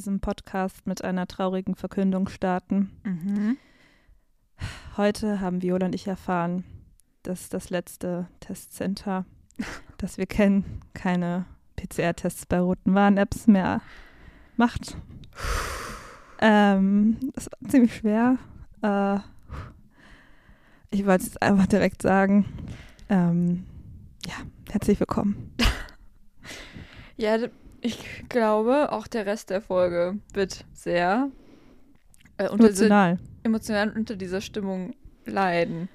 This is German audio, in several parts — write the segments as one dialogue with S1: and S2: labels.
S1: diesen Podcast mit einer traurigen Verkündung starten.
S2: Mhm.
S1: Heute haben Viola und ich erfahren, dass das letzte Testcenter, das wir kennen, keine PCR-Tests bei roten Warn-Apps mehr macht. Ähm, das war ziemlich schwer. Äh, ich wollte es einfach direkt sagen. Ähm, ja, herzlich willkommen.
S2: Ja, ich glaube, auch der Rest der Folge wird sehr äh, unter dieser,
S1: Emotional.
S2: emotional unter dieser Stimmung leiden.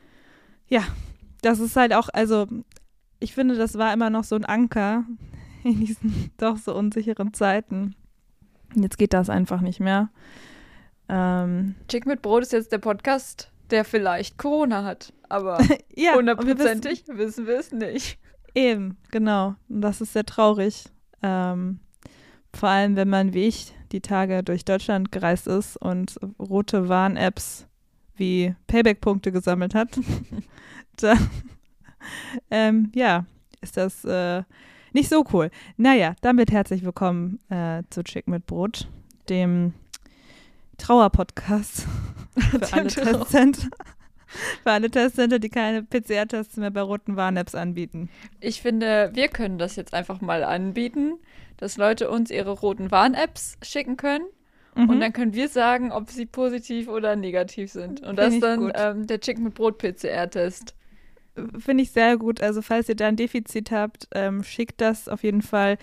S1: Das ist halt auch, also ich finde, das war immer noch so ein Anker in diesen doch so unsicheren Zeiten. Jetzt geht das einfach nicht mehr. Ähm,
S2: Chick mit Brot ist jetzt der Podcast, der vielleicht Corona hat, aber
S1: ja, und wir wissen-
S2: hundertprozentig wissen wir es nicht.
S1: Eben, genau. Und das ist sehr traurig. Ähm, vor allem, wenn man wie ich die Tage durch Deutschland gereist ist und rote Warn-Apps wie Payback-Punkte gesammelt hat. da, ähm, ja, ist das äh, nicht so cool. Naja, damit herzlich willkommen äh, zu Chick mit Brot, dem Trauer-Podcast für alle
S2: Trauer-.
S1: Für alle Testcenter, die keine PCR-Tests mehr bei roten Warn-Apps anbieten.
S2: Ich finde, wir können das jetzt einfach mal anbieten, dass Leute uns ihre roten Warn-Apps schicken können.
S1: Mhm.
S2: Und dann können wir sagen, ob sie positiv oder negativ sind. Und
S1: Find
S2: das ist dann ähm, der Chicken mit Brot PCR-Test.
S1: Finde ich sehr gut. Also falls ihr da ein Defizit habt, ähm, schickt das auf jeden Fall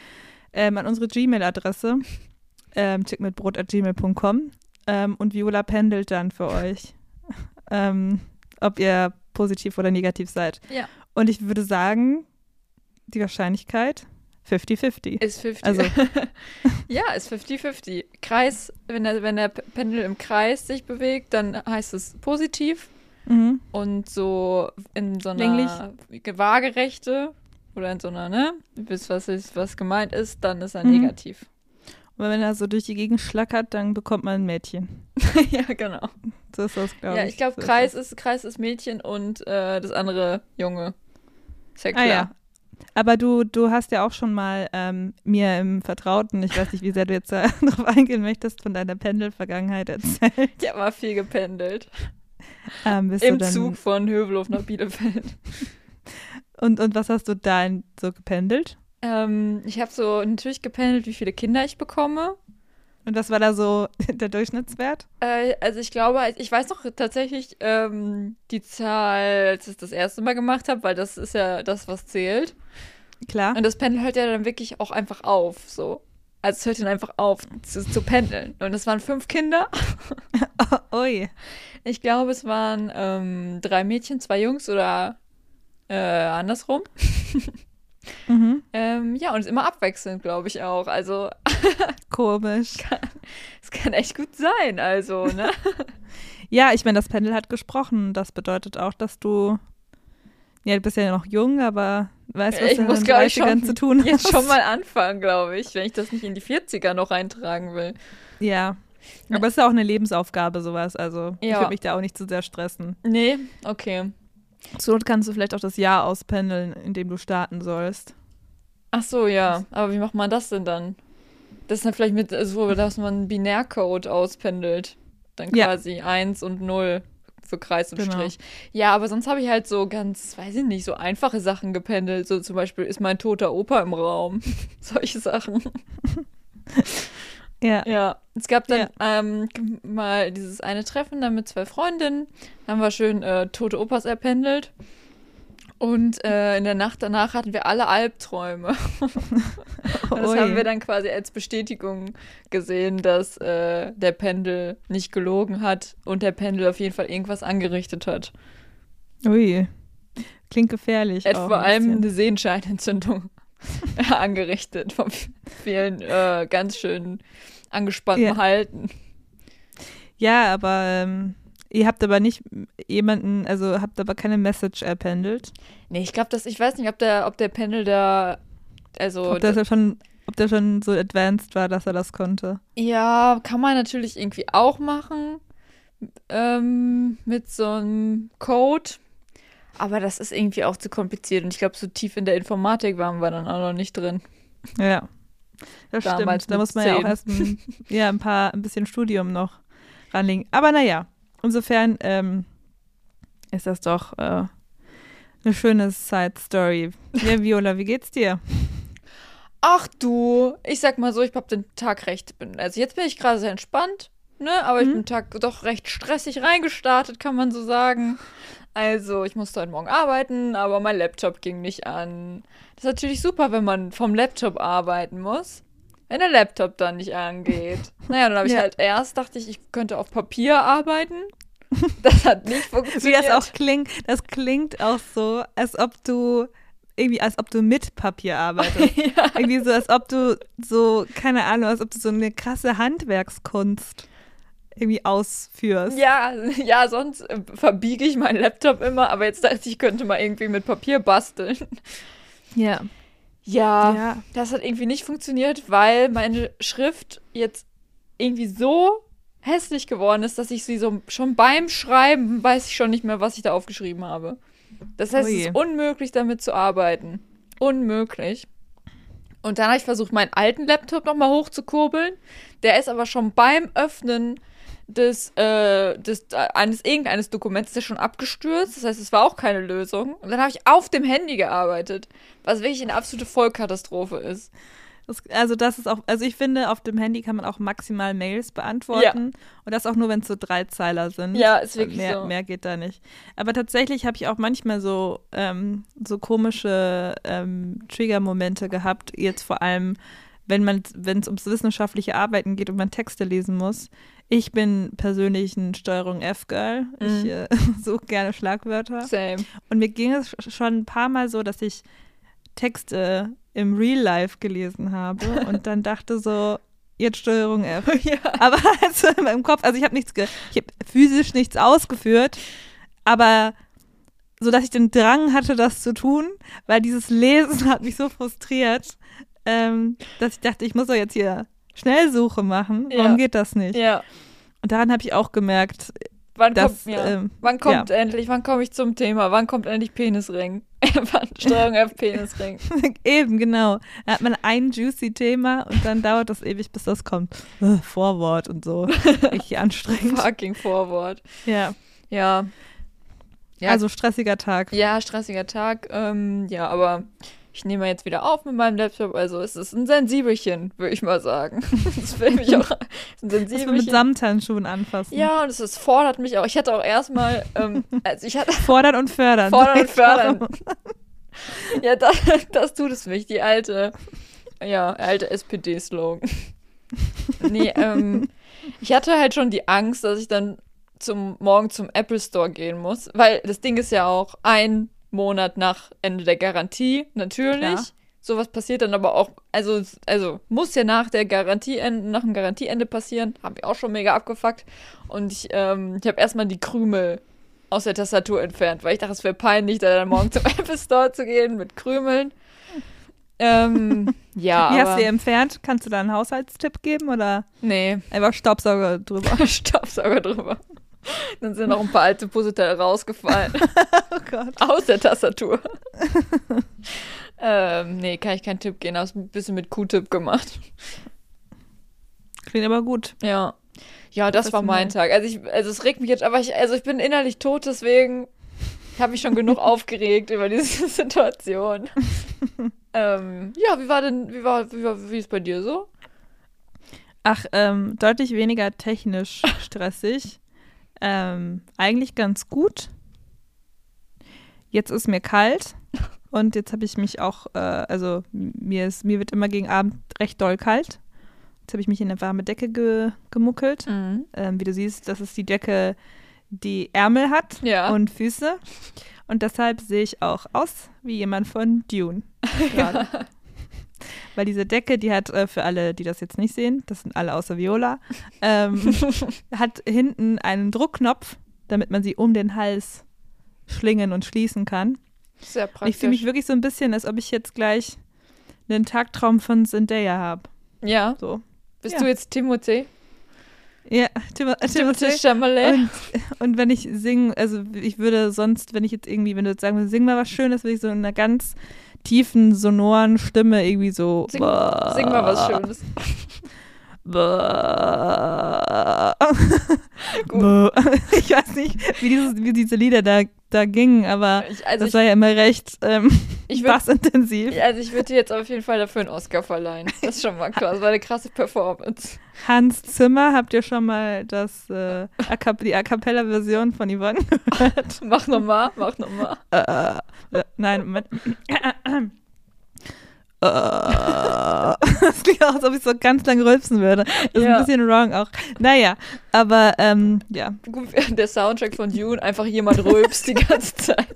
S1: ähm, an unsere Gmail-Adresse, ähm, chickmitbrot.gmail.com ähm, und Viola pendelt dann für euch, ähm, ob ihr positiv oder negativ seid.
S2: Ja.
S1: Und ich würde sagen, die Wahrscheinlichkeit 50-50.
S2: Ist 50.
S1: Also-
S2: ja, ist 50-50. Kreis, wenn der, wenn der Pendel im Kreis sich bewegt, dann heißt es positiv.
S1: Mhm.
S2: Und so in so einer waagerechte oder in so einer, ne? Wisst, was, ist, was gemeint ist, dann ist er
S1: Mhm.
S2: negativ.
S1: Und wenn er so durch die Gegend schlackert, dann bekommt man ein Mädchen.
S2: ja, genau.
S1: So ist das, glaube ich.
S2: ja, ich glaube,
S1: So
S2: Kreis ist, Kreis ist Mädchen und äh, das andere Junge. Ist ja
S1: Ah
S2: klar.
S1: ja. Aber du, du hast ja auch schon mal ähm, mir im Vertrauten, ich weiß nicht, wie sehr du jetzt darauf eingehen möchtest, von deiner Pendel-Vergangenheit erzählt.
S2: Ich habe mal viel gependelt.
S1: Ähm,
S2: Im
S1: dann,
S2: Zug von Hövelhof nach Bielefeld.
S1: Und, und was hast du da in, so gependelt?
S2: ähm, ich habe so natürlich gependelt, wie viele Kinder ich bekomme.
S1: Und was war da so der Durchschnittswert?
S2: Äh, also ich glaube, ich weiß noch tatsächlich ähm, die Zahl, als ich das erste Mal gemacht habe, weil das ist ja das, was zählt.
S1: Klar.
S2: Und das Pendeln hört ja dann wirklich auch einfach auf, so. Also es hört dann einfach auf zu, zu pendeln. Und es waren fünf Kinder.
S1: Oh, ui.
S2: Ich glaube, es waren ähm, drei Mädchen, zwei Jungs oder äh, andersrum.
S1: Mhm.
S2: Ähm, ja, und es ist immer abwechselnd, glaube ich auch. Also
S1: Komisch.
S2: es kann echt gut sein, also, ne?
S1: Ja, ich meine, das Pendel hat gesprochen. Das bedeutet auch, dass du, ja, du bist ja noch jung, aber weißt, was
S2: Ich
S1: du
S2: muss, glaub ich,
S1: 30ern
S2: schon-
S1: zu tun hast.
S2: Jetzt schon mal anfangen, glaube ich, wenn ich das nicht in die 40er noch eintragen will.
S1: Ja. Aber es ist ja auch eine Lebensaufgabe, sowas. Also ich
S2: Ja.
S1: würde mich da auch nicht zu sehr stressen.
S2: Nee, okay.
S1: Zur Not kannst du vielleicht auch das Jahr auspendeln, in dem du starten sollst.
S2: Ach so, ja. Aber wie macht man das denn dann? Das ist dann vielleicht mit so, dass man einen Binärcode auspendelt. Dann
S1: Ja.
S2: quasi 1 und 0 für Kreis und
S1: Genau.
S2: Strich. Ja, aber sonst habe ich halt so ganz, weiß ich nicht, so einfache Sachen gependelt. So zum Beispiel ist mein toter Opa im Raum. Solche Sachen.
S1: Ja.
S2: Ja, es gab dann ähm, mal dieses eine Treffen dann mit zwei Freundinnen. Da haben wir schön äh, tote Opas erpendelt. Und äh, in der Nacht danach hatten wir alle Albträume. Und das
S1: Ui.
S2: haben wir dann quasi als Bestätigung gesehen, dass äh, der Pendel nicht gelogen hat und der Pendel auf jeden Fall irgendwas angerichtet hat.
S1: Ui. Klingt gefährlich.
S2: Er hat vor
S1: ein
S2: allem eine Sehenscheinentzündung angerichtet vom vielen äh, ganz schön angespannten
S1: Ja.
S2: Halten.
S1: Ja, aber ähm, ihr habt aber nicht jemanden, also habt aber keine Message erpendelt.
S2: Nee, ich glaube, dass ich weiß nicht, ob der, ob der Pendel da, also
S1: Ob das ja schon, ob der schon so advanced war, dass er das konnte.
S2: ja, kann man natürlich irgendwie auch machen ähm, mit so einem Code, aber das ist irgendwie auch zu kompliziert und ich glaube, so tief in der Informatik waren wir dann auch noch nicht drin.
S1: Ja. Das
S2: Damals
S1: stimmt. Da muss man ja auch erst ein, ja, ein paar, ein bisschen Studium noch ranlegen. Aber naja, insofern ähm, ist das doch äh, eine schöne Side-Story. Ja, Viola, wie geht's dir?
S2: Ach du, ich sag mal so, ich hab den Tag recht. bin- Also jetzt bin ich gerade sehr entspannt, ne? Aber ich
S1: Mhm.
S2: bin den Tag doch recht stressig reingestartet, kann man so sagen. Also, ich musste heute Morgen arbeiten, aber mein Laptop ging nicht an. Das ist natürlich super, wenn man vom Laptop arbeiten muss. Wenn der Laptop dann nicht angeht. Naja, dann habe ich
S1: Ja.
S2: halt erst, dachte ich, ich könnte auf Papier arbeiten. Das hat nicht
S1: Wie
S2: funktioniert.
S1: das auch klingt, das klingt auch so, als ob du irgendwie, als ob du mit Papier arbeitest.
S2: ja.
S1: irgendwie so, als ob du so, keine Ahnung, als ob du so eine krasse Handwerkskunst irgendwie ausführst.
S2: Ja, ja, sonst äh, verbiege ich meinen Laptop immer, aber jetzt dachte ich, ich könnte mal irgendwie mit Papier basteln.
S1: Ja.
S2: Ja,
S1: Ja.
S2: das hat irgendwie nicht funktioniert, weil meine Schrift jetzt irgendwie so hässlich geworden ist, dass ich sie so schon beim Schreiben weiß ich schon nicht mehr, was ich da aufgeschrieben habe. Das heißt, es
S1: Ui.
S2: ist unmöglich, damit zu arbeiten. Unmöglich. Und dann habe ich versucht, meinen alten Laptop nochmal hochzukurbeln. Der ist aber schon beim Öffnen des, äh, des eines irgendeines Dokuments, der schon abgestürzt. Das heißt, es war auch keine Lösung. Und dann habe ich auf dem Handy gearbeitet, was wirklich eine absolute Vollkatastrophe ist.
S1: Das, also das ist auch, also ich finde, auf dem Handy kann man auch maximal Mails beantworten. Und das auch nur, wenn es so drei Zeiler sind.
S2: Ja, ist wirklich
S1: mehr,
S2: so.
S1: Mehr geht da nicht. Aber tatsächlich habe ich auch manchmal so, ähm, so komische ähm, Trigger-Momente gehabt. Jetzt vor allem, wenn man, wenn es ums wissenschaftliche Arbeiten geht und man Texte lesen muss. Ich bin persönlich ein Steuerung F-Girl. Ich
S2: Mhm.
S1: äh, suche gerne Schlagwörter.
S2: Same.
S1: Und mir ging es sch- schon ein paar Mal so, dass ich Texte im Real Life gelesen habe und dann dachte so, jetzt Steuerung F.
S2: ja.
S1: Aber also in meinem Kopf, also ich habe nichts, ich habe physisch nichts ausgeführt, aber so dass ich den Drang hatte, das zu tun, weil dieses Lesen hat mich so frustriert, ähm, dass ich dachte, ich muss doch jetzt hier Schnellsuche machen. Warum
S2: Ja.
S1: geht das nicht?
S2: Ja.
S1: Und daran habe ich auch gemerkt,
S2: Wann
S1: dass
S2: kommt, ja.
S1: ähm,
S2: wann kommt endlich, wann komme ich zum Thema? Wann kommt endlich Penisring? Steuerung F Penisring?
S1: Eben, genau. Da hat man ein juicy Thema und dann dauert das ewig, bis das kommt. Vorwort und so. Richtig anstrengend.
S2: Fucking Vorwort.
S1: Ja.
S2: Ja. Ja,
S1: Also stressiger Tag.
S2: ja, stressiger Tag. Ähm, ja, aber ich nehme jetzt wieder auf mit meinem Laptop. Also es ist ein Sensibelchen, würde ich mal sagen. Das will mich auch. Ein
S1: Muss man mit
S2: Sensibelchen.
S1: Samthandschuhen anfassen.
S2: Ja, und es ist, fordert mich auch. Ich hatte auch erstmal, ähm, also ich hatte
S1: Fordern und fördern.
S2: Fordern und fördern. Ja, das, das tut es mich, die alte, ja, alte SPD-Slogan. Nee, ähm, ich hatte halt schon die Angst, dass ich dann zum morgen zum Apple Store gehen muss, weil das Ding ist ja auch ein Monat nach Ende der Garantie, natürlich.
S1: Klar.
S2: Sowas passiert dann aber auch, also, also muss ja nach der Garantieende, nach dem Garantieende passieren. Habe ich auch schon mega abgefuckt. Und ich, ähm, ich habe erstmal die Krümel aus der Tastatur entfernt, weil ich dachte, es wäre peinlich, da dann morgen zum Apple Store zu gehen mit Krümeln. Ähm, ja,
S1: Wie hast
S2: aber,
S1: du die entfernt? Kannst du da einen Haushaltstipp geben oder
S2: nee,
S1: einfach Staubsauger drüber?
S2: Staubsauger drüber. Dann sind noch ein paar alte Puzzleteile rausgefallen.
S1: Oh Gott.
S2: Aus der Tastatur. ähm, nee, kann ich keinen Tipp geben. Hast ein bisschen mit Q-Tip gemacht.
S1: Klingt aber gut.
S2: Ja. Ja, das war mein Tag. Also ich, also es regt mich jetzt, aber ich, also ich bin innerlich tot, deswegen habe ich schon genug aufgeregt über diese Situation. ähm, ja, wie war denn, wie war, wie war, wie ist bei dir so?
S1: Ach, ähm, deutlich weniger technisch stressig. Ähm, eigentlich ganz gut. Jetzt ist mir kalt und jetzt habe ich mich auch, äh, also mir ist, mir wird immer gegen Abend recht doll kalt. Jetzt habe ich mich in eine warme Decke ge gemuckelt.
S2: Mhm.
S1: Ähm, wie du siehst, das ist die Decke, die Ärmel hat
S2: Ja.
S1: und Füße. Und deshalb sehe ich auch aus wie jemand von Dune. Gerade. Weil diese Decke, die hat äh, für alle, die das jetzt nicht sehen, das sind alle außer Viola, ähm, hat hinten einen Druckknopf, damit man sie um den Hals schlingen und schließen kann.
S2: Sehr
S1: Und ich
S2: praktisch.
S1: fühle mich wirklich so ein bisschen, als ob ich jetzt gleich einen Tagtraum von Zendaya habe.
S2: ja.
S1: So.
S2: Bist
S1: Ja.
S2: du jetzt Timothy?
S1: Ja, Tim
S2: Timothy
S1: Timothy.
S2: Chalamet?
S1: Und, und wenn ich singe, also ich würde sonst, wenn ich jetzt irgendwie, wenn du jetzt sagen würdest, sing mal was Schönes, würde ich so in einer ganz tiefen, sonoren Stimme irgendwie so.
S2: Sing, sing mal was Schönes.
S1: ich weiß nicht, wie, dieses, wie diese Lieder da, da gingen, aber
S2: Ich, also
S1: das
S2: ich,
S1: war ja immer recht ähm,
S2: ich würd- also ich würde dir jetzt auf jeden Fall dafür einen Oscar verleihen. Das ist schon mal klar. Das war eine krasse Performance.
S1: Hans Zimmer, habt ihr schon mal das, äh, die A Cappella-Version von Yvonne gehört?
S2: Mach nochmal, mach nochmal.
S1: äh, äh, nein, Moment. Das klingt auch, als ob ich so ganz lang rülpsen würde. Das ist
S2: Ja.
S1: ein bisschen wrong auch. Naja, aber ähm, ja.
S2: Der Soundtrack von Dune, einfach jemand rülpst die ganze Zeit.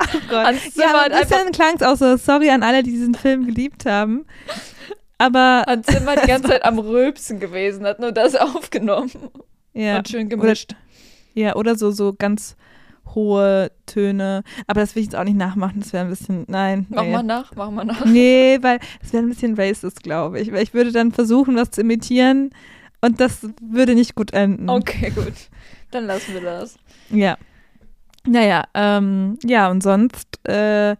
S1: Oh Gott.
S2: Zimmer
S1: ja, ein bisschen klang es auch so. Sorry an alle, die diesen Film geliebt haben. Aber
S2: Hans Zimmer die ganze Zeit am Rülpsen gewesen, hat nur das aufgenommen
S1: ja,
S2: und schön gemischt.
S1: ja, oder so so ganz hohe Töne. Aber das will ich jetzt auch nicht nachmachen. Das wäre ein bisschen, nein.
S2: Mach
S1: nee.
S2: mal nach, mach mal nach.
S1: Nee, weil das wäre ein bisschen racist, glaube ich. Weil ich würde dann versuchen, was zu imitieren und das würde nicht gut enden.
S2: Okay, gut. Dann lassen wir das.
S1: Ja. Naja, ähm, ja, und sonst, äh,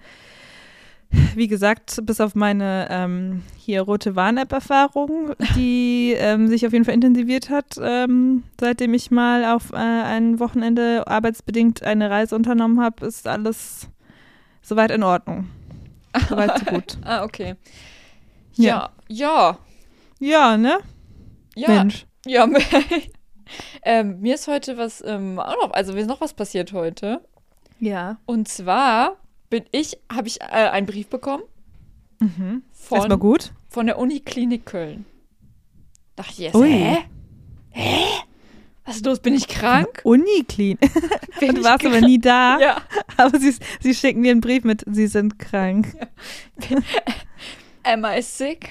S1: wie gesagt, bis auf meine ähm, hier rote Warn-App-Erfahrung, die ähm, sich auf jeden Fall intensiviert hat, ähm, seitdem ich mal auf äh, ein Wochenende arbeitsbedingt eine Reise unternommen habe, ist alles soweit in Ordnung. Soweit so gut.
S2: Ah, okay.
S1: Ja.
S2: Ja, ja,
S1: Ja, ne?
S2: ja.
S1: Mensch.
S2: Ja, ähm, mir ist heute was, ähm, auch noch, also mir ist noch was passiert heute.
S1: Ja.
S2: Und zwar bin ich, habe ich äh, einen Brief bekommen
S1: Mhm. Erstmal
S2: von,
S1: gut.
S2: von der Uniklinik Köln. Dachte ich jetzt,
S1: Ui.
S2: hä? Hä? Was ist los? Bin ich krank?
S1: Und du warst aber nie da.
S2: Ja.
S1: Aber sie, sie schicken dir einen Brief mit, sie sind krank.
S2: Am I sick?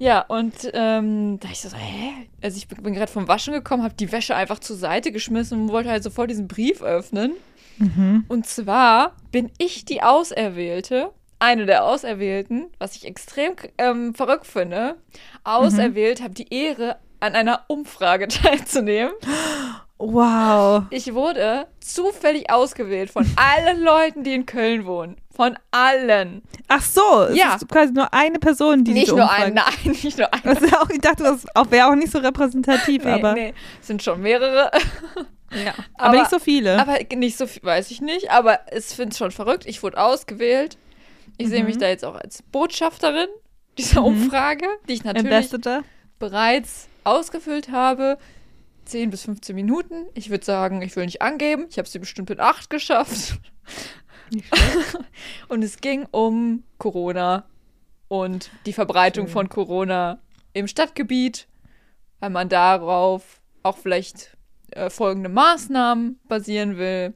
S2: Ja, und ähm, da ich so, hä? Also ich bin, bin gerade vom Waschen gekommen, habe die Wäsche einfach zur Seite geschmissen und wollte halt sofort diesen Brief öffnen.
S1: Mhm.
S2: Und zwar bin ich die Auserwählte, eine der Auserwählten, was ich extrem ähm, verrückt finde. Auserwählt, habe die Ehre, an einer Umfrage teilzunehmen.
S1: Wow.
S2: Ich wurde zufällig ausgewählt von allen Leuten, die in Köln wohnen. Von allen.
S1: Ach so, es
S2: Ja.
S1: ist quasi nur eine Person, die
S2: nicht nur
S1: Umfrage-
S2: ein, nein, nicht nur ein.
S1: Das ist auch, ich dachte, das wäre auch nicht so repräsentativ,
S2: Nee,
S1: aber,
S2: nee, es sind schon mehrere.
S1: Ja. aber,
S2: Aber-
S1: nicht so viele.
S2: Aber nicht so viel, weiß ich nicht. Aber ich finde es schon verrückt. Ich wurde ausgewählt. Ich sehe
S1: Mhm.
S2: mich da jetzt auch als Botschafterin dieser
S1: Mhm.
S2: Umfrage, die ich natürlich
S1: Ambassador.
S2: bereits ausgefüllt habe. 10 bis 15 Minuten. Ich würde sagen, ich will nicht angeben. Ich habe sie bestimmt in 8 geschafft. Und es ging um Corona und die Verbreitung
S1: Schön.
S2: von Corona im Stadtgebiet, weil man darauf auch vielleicht äh, folgende Maßnahmen basieren will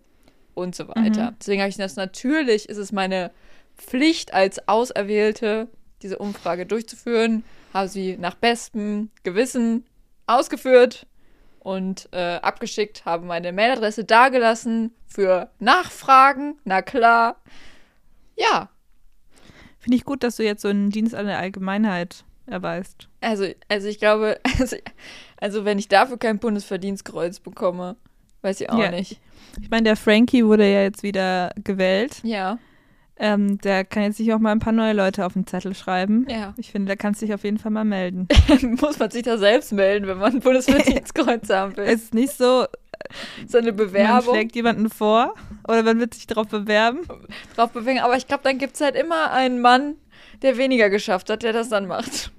S2: und so weiter.
S1: Mhm.
S2: Deswegen habe ich das natürlich, ist es meine Pflicht als Auserwählte, diese Umfrage durchzuführen, habe sie nach bestem Gewissen ausgeführt und äh, abgeschickt, habe meine Mailadresse dagelassen für Nachfragen, na klar. Ja,
S1: Finde ich gut, dass du jetzt so einen Dienst an der Allgemeinheit erweist.
S2: also, also ich glaube, also, also wenn ich dafür kein Bundesverdienstkreuz bekomme, weiß ich auch
S1: Ja.
S2: nicht.
S1: Ich meine, der Frankie wurde ja jetzt wieder gewählt.
S2: Ja,
S1: Ähm, der kann jetzt sich auch mal ein paar neue Leute auf den Zettel schreiben.
S2: ja.
S1: Ich finde, da kannst du dich auf jeden Fall mal melden.
S2: Muss man sich da selbst melden, wenn man ein Bundesverdienstkreuz haben will.
S1: es ist nicht so,
S2: so eine
S1: man
S2: Bewerbung
S1: schlägt jemanden vor oder man wird sich darauf bewerben.
S2: drauf bewegen. Aber ich glaube, dann gibt es halt immer einen Mann, der weniger geschafft hat, der das dann macht.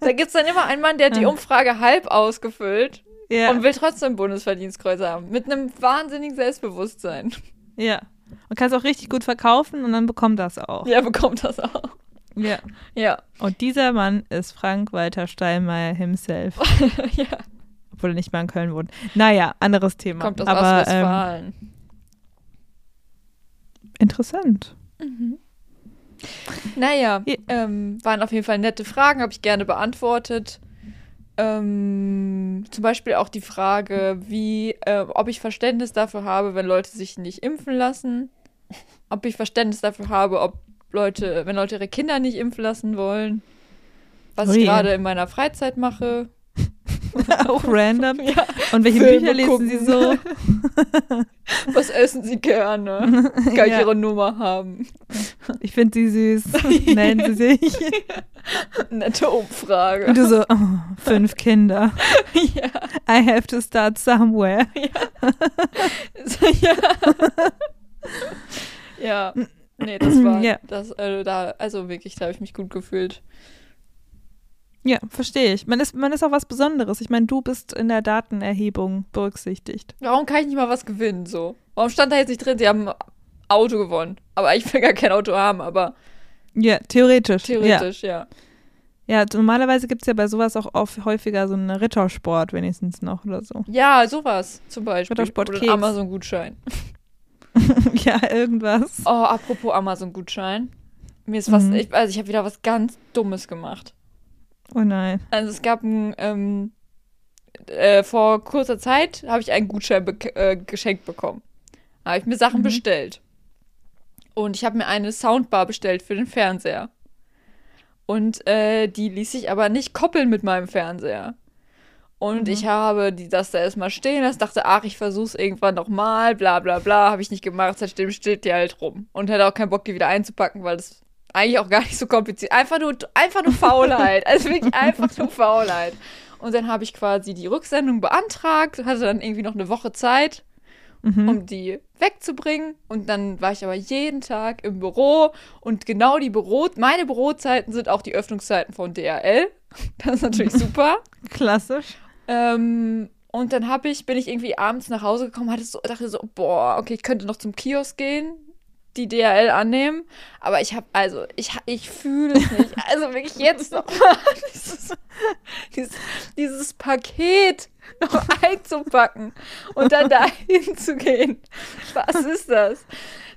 S2: Da gibt es dann immer einen Mann, der hat die. Umfrage halb ausgefüllt
S1: Ja,
S2: und will trotzdem Bundesverdienstkreuz haben. Mit einem wahnsinnigen Selbstbewusstsein.
S1: ja. Man kann es auch richtig gut verkaufen und dann bekommt das auch.
S2: Ja, bekommt das auch.
S1: Ja.
S2: Ja,
S1: Und dieser Mann ist Frank-Walter Steinmeier himself.
S2: ja.
S1: Obwohl er nicht mal in Köln wohnt. Naja, anderes Thema.
S2: Kommt aus
S1: Aber ähm,
S2: Ostwestfalen.
S1: interessant.
S2: Naja,
S1: Ja.
S2: ähm, waren auf jeden Fall nette Fragen, habe ich gerne beantwortet. Ähm, zum Beispiel auch die Frage, wie, äh, ob ich Verständnis dafür habe, wenn Leute sich nicht impfen lassen. Ob ich Verständnis dafür habe, ob Leute, wenn Leute ihre Kinder nicht impfen lassen wollen. Was
S1: Ui.
S2: ich gerade in meiner Freizeit mache.
S1: Auch random.
S2: Ja.
S1: Und welche
S2: Filme
S1: Bücher lesen Sie
S2: gucken.
S1: so?
S2: Was essen Sie gerne? Kann ich
S1: Ja.
S2: Ihre Nummer haben?
S1: Ich finde Sie süß. Melden Sie sich.
S2: Nette Umfrage.
S1: Und du so, oh, fünf Kinder.
S2: ja.
S1: I have to start somewhere.
S2: So, ja. ja. Nee, das war das, äh, da, also wirklich, da habe ich mich gut gefühlt.
S1: Ja, verstehe ich. Man ist, man ist auch was Besonderes. Ich meine, du bist in der Datenerhebung berücksichtigt.
S2: Warum kann ich nicht mal was gewinnen, so? Warum stand da jetzt nicht drin, sie haben ein Auto gewonnen? Aber ich will gar kein Auto haben, aber
S1: Ja, theoretisch. Ja,
S2: theoretisch, ja.
S1: ja normalerweise gibt es ja bei sowas auch oft häufiger so einen Rittersport wenigstens noch oder so.
S2: Ja, sowas zum Beispiel.
S1: Rittersport
S2: Oder Amazon-Gutschein.
S1: ja, irgendwas.
S2: Oh, apropos Amazon-Gutschein. Mir ist was,
S1: Mhm.
S2: ich, also ich habe wieder was ganz Dummes gemacht.
S1: Oh nein.
S2: Also es gab ein, ähm, äh, vor kurzer Zeit habe ich einen Gutschein bek- äh, geschenkt bekommen. Habe ich mir Sachen
S1: Mhm.
S2: bestellt. Und ich habe mir eine Soundbar bestellt für den Fernseher. Und äh, die ließ sich aber nicht koppeln mit meinem Fernseher. Und
S1: Mhm.
S2: ich habe die, das da erstmal stehen lassen, dachte, ach, ich versuch's irgendwann nochmal, bla bla bla, habe ich nicht gemacht, seitdem steht die halt rum. Und hatte auch keinen Bock, die wieder einzupacken, weil das eigentlich auch gar nicht so kompliziert. Einfach nur, einfach nur Faulheit. Also wirklich einfach nur Faulheit. Und dann habe ich quasi die Rücksendung beantragt, hatte dann irgendwie noch eine Woche Zeit,
S1: Mhm.
S2: um die wegzubringen. Und dann war ich aber jeden Tag im Büro und genau die Büro, meine Bürozeiten sind auch die Öffnungszeiten von DRL. Das ist natürlich super.
S1: Klassisch.
S2: Ähm, und dann hab ich, bin ich irgendwie abends nach Hause gekommen, hatte so, dachte so, boah, okay, ich könnte noch zum Kiosk gehen, die DHL annehmen, aber ich habe, also, ich, ich fühle es nicht. Also wirklich jetzt noch mal dieses, dieses, dieses Paket noch einzupacken und dann da hinzugehen. Was ist das?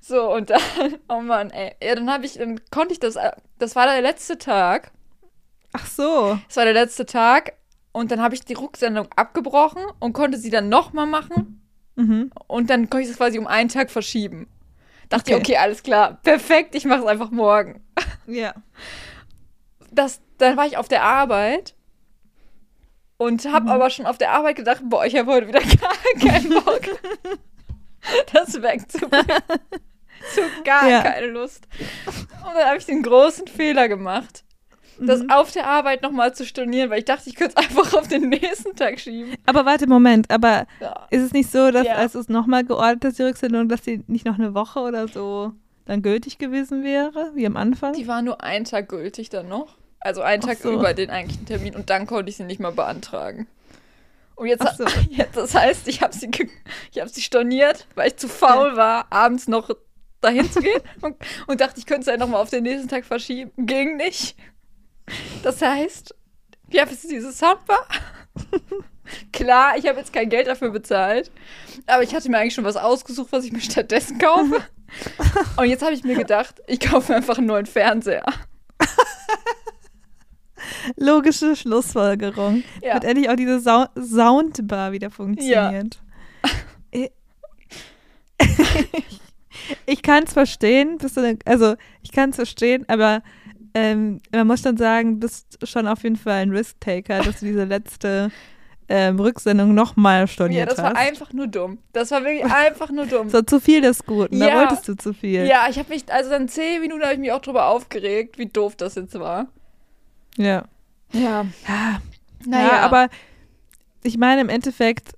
S2: So, und dann, oh Mann, ey. Ja, dann habe ich, dann konnte ich das, das war der letzte Tag.
S1: Ach so.
S2: Es war der letzte Tag und dann habe ich die Rücksendung abgebrochen und konnte sie dann nochmal machen
S1: Mhm.
S2: und dann konnte ich es quasi um einen Tag verschieben. Dachte
S1: Okay.
S2: ich, okay, alles klar, perfekt, ich mache es einfach morgen.
S1: Ja.
S2: Das, dann war ich auf der Arbeit und habe
S1: Mhm.
S2: aber schon auf der Arbeit gedacht, boah, ich habe heute wieder gar keinen Bock, das wegzubringen. So gar
S1: Ja.
S2: keine Lust. Und dann habe ich den großen Fehler gemacht. Das
S1: Mhm.
S2: auf der Arbeit nochmal zu stornieren, weil ich dachte, ich könnte es einfach auf den nächsten Tag schieben.
S1: Aber warte, Moment. Aber
S2: Ja.
S1: ist es nicht so, dass
S2: Ja.
S1: als es nochmal geordnet ist, die Rücksendung, dass die nicht noch eine Woche oder so dann gültig gewesen wäre, wie am Anfang?
S2: Die war nur einen Tag gültig dann noch. Also einen
S1: Ach
S2: Tag
S1: so.
S2: über den eigentlichen Termin und dann konnte ich sie nicht mal beantragen. Und jetzt,
S1: so.
S2: jetzt das heißt, ich habe sie, ich hab sie storniert, weil ich zu faul war, abends noch dahin zu gehen und, und dachte, ich könnte es ja nochmal auf den nächsten Tag verschieben. Ging nicht. Das heißt, wie habe ich diese Soundbar? Klar, ich habe jetzt kein Geld dafür bezahlt, aber ich hatte mir eigentlich schon was ausgesucht, was ich mir stattdessen kaufe. Und jetzt habe ich mir gedacht, ich kaufe einfach einen neuen Fernseher.
S1: Logische Schlussfolgerung.
S2: Ja.
S1: Hat endlich auch diese Sau Soundbar wieder funktioniert. Ich- ich kann es verstehen, also ich kann es verstehen, aber ähm, man muss schon sagen, du bist schon auf jeden Fall ein Risk-Taker, dass du diese letzte ähm, Rücksendung nochmal
S2: Ja,
S1: storniert
S2: das war
S1: hast.
S2: einfach nur dumm. Das war wirklich einfach nur dumm.
S1: So zu viel des Guten, da
S2: Ja.
S1: wolltest du zu viel.
S2: Ja, ich habe mich, also dann zehn Minuten habe ich mich auch drüber aufgeregt, wie doof das jetzt war.
S1: Ja.
S2: Ja.
S1: Ja,
S2: Naja,
S1: ja, aber ich meine im Endeffekt,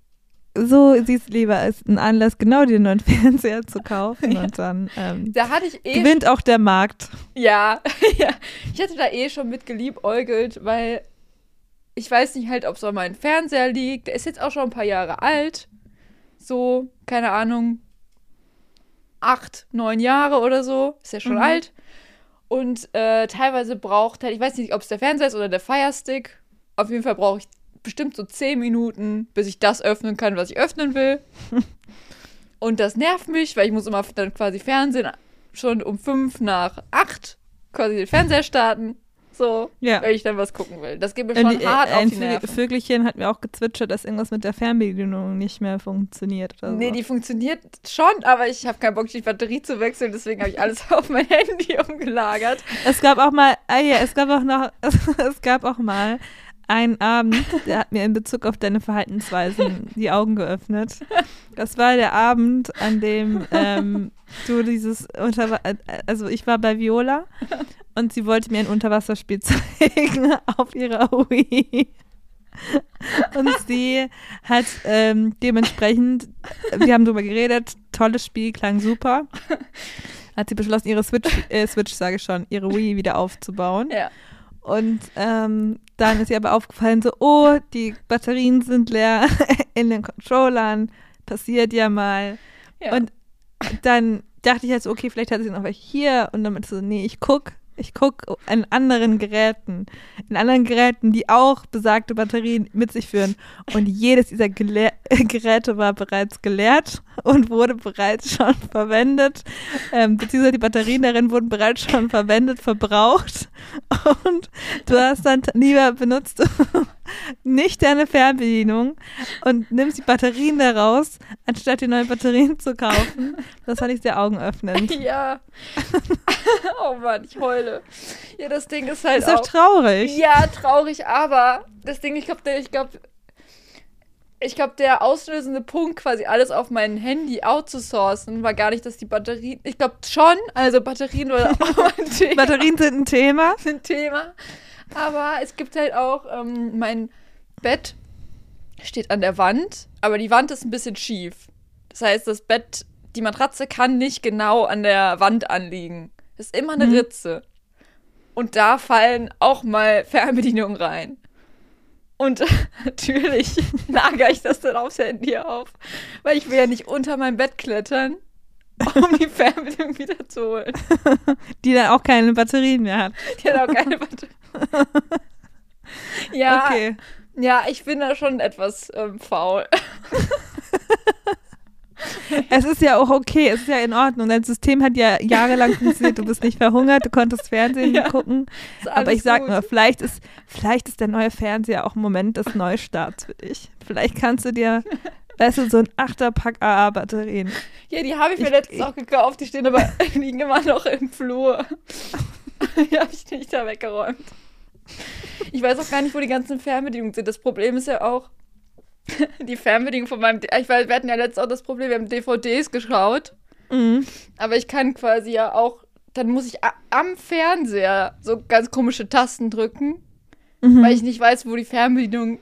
S1: so siehst du lieber als einen Anlass, genau den neuen Fernseher zu kaufen
S2: Ja.
S1: und dann ähm,
S2: da hatte ich eh.
S1: gewinnt auch der Markt.
S2: Ja, ja. Ich hatte da eh schon mit geliebäugelt, weil ich weiß nicht halt, ob es an meinem Fernseher liegt. Der ist jetzt auch schon ein paar Jahre alt. So, keine Ahnung, acht, neun Jahre oder so. Ist ja schon
S1: Mhm.
S2: alt. Und äh, teilweise braucht halt, ich weiß nicht, ob es der Fernseher ist oder der Firestick. Auf jeden Fall brauche ich bestimmt so zehn Minuten, bis ich das öffnen kann, was ich öffnen will. Und das nervt mich, weil ich muss immer dann quasi Fernsehen schon um fünf nach acht quasi den Fernseher starten. So,
S1: Ja.
S2: wenn ich dann was gucken will. Das geht mir schon
S1: die-
S2: hart auf
S1: ein
S2: die Nerven.
S1: Vögelchen hat mir auch gezwitschert, dass irgendwas mit der Fernbedienung nicht mehr funktioniert. Oder
S2: Nee,
S1: so.
S2: die funktioniert schon, aber ich habe keinen Bock, die Batterie zu wechseln, deswegen habe ich alles auf mein Handy umgelagert.
S1: Es gab auch mal, ah ja, es gab auch noch, es gab auch mal einen Abend, der hat mir in Bezug auf deine Verhaltensweisen die Augen geöffnet. Das war der Abend, an dem ähm, du dieses Unter also ich war bei Viola und sie wollte mir ein Unterwasserspiel zeigen auf ihrer Wii. Und sie hat ähm, dementsprechend, wir haben darüber geredet, tolles Spiel, klang super. Hat sie beschlossen, ihre Switch, äh, Switch sage ich schon, ihre Wii wieder aufzubauen.
S2: Ja.
S1: Und ähm, dann ist ihr aber aufgefallen, so, oh, die Batterien sind leer in den Controllern, passiert ja mal.
S2: ja.
S1: Und dann dachte ich halt so, okay, vielleicht hat sie noch welche hier. Und dann meinte sie so, nee, ich guck. Ich gucke an anderen Geräten, in anderen Geräten, die auch besagte Batterien mit sich führen. Und jedes dieser Gele Geräte war bereits geleert und wurde bereits schon verwendet, ähm, beziehungsweise die Batterien darin wurden bereits schon verwendet, verbraucht. Und du hast dann lieber benutzt nicht deine Fernbedienung und nimmst die Batterien daraus, anstatt die neuen Batterien zu kaufen. Das fand ich sehr augenöffnend.
S2: Ja. oh Mann, ich heule. Ja, das Ding ist halt
S1: Ist doch
S2: auch.
S1: traurig.
S2: Ja, traurig, aber das Ding, ich glaube, ich glaube, ich glaube, der auslösende Punkt, quasi alles auf mein Handy outzusourcen, war gar nicht, dass die Batterien. Ich glaube schon, also Batterien war auch ein Thema.
S1: Batterien sind ein Thema.
S2: ein Thema. Aber es gibt halt auch ähm, mein Bett steht an der Wand, aber die Wand ist ein bisschen schief. Das heißt, das Bett, die Matratze kann nicht genau an der Wand anliegen. Es ist immer eine
S1: Mhm.
S2: Ritze. Und da fallen auch mal Fernbedienungen rein. Und natürlich lagere ich das dann aufs Handy auf, weil ich will ja nicht unter mein Bett klettern, um die Fernbedienung wieder zu holen.
S1: Die dann auch keine Batterien mehr hat.
S2: Die hat auch keine Batterie. ja,
S1: Okay.
S2: ja, ich bin da schon etwas ähm, faul.
S1: Es ist ja auch okay, es ist ja in Ordnung. Dein System hat ja jahrelang funktioniert. Du bist nicht verhungert, du konntest Fernsehen
S2: Ja,
S1: gucken. Aber ich sag
S2: gut.
S1: nur, vielleicht ist, vielleicht ist der neue Fernseher auch ein Moment des Neustarts für dich. Vielleicht kannst du dir, weißt du, so ein Achterpack AA-Batterien.
S2: Ja, die habe ich mir
S1: Ich-
S2: letztens
S1: ich-
S2: auch gekauft, die stehen aber liegen immer noch im Flur. die habe ich nicht da weggeräumt. Ich weiß auch gar nicht, wo die ganzen Fernbedienungen sind. Das Problem ist ja auch, die Fernbedienung von meinem. Ich weiß, wir hatten ja letztens auch das Problem, wir haben DVDs geschaut.
S1: Mhm.
S2: Aber ich kann quasi ja auch, dann muss ich am Fernseher so ganz komische Tasten drücken,
S1: Mhm.
S2: weil ich nicht weiß, wo die Fernbedienung.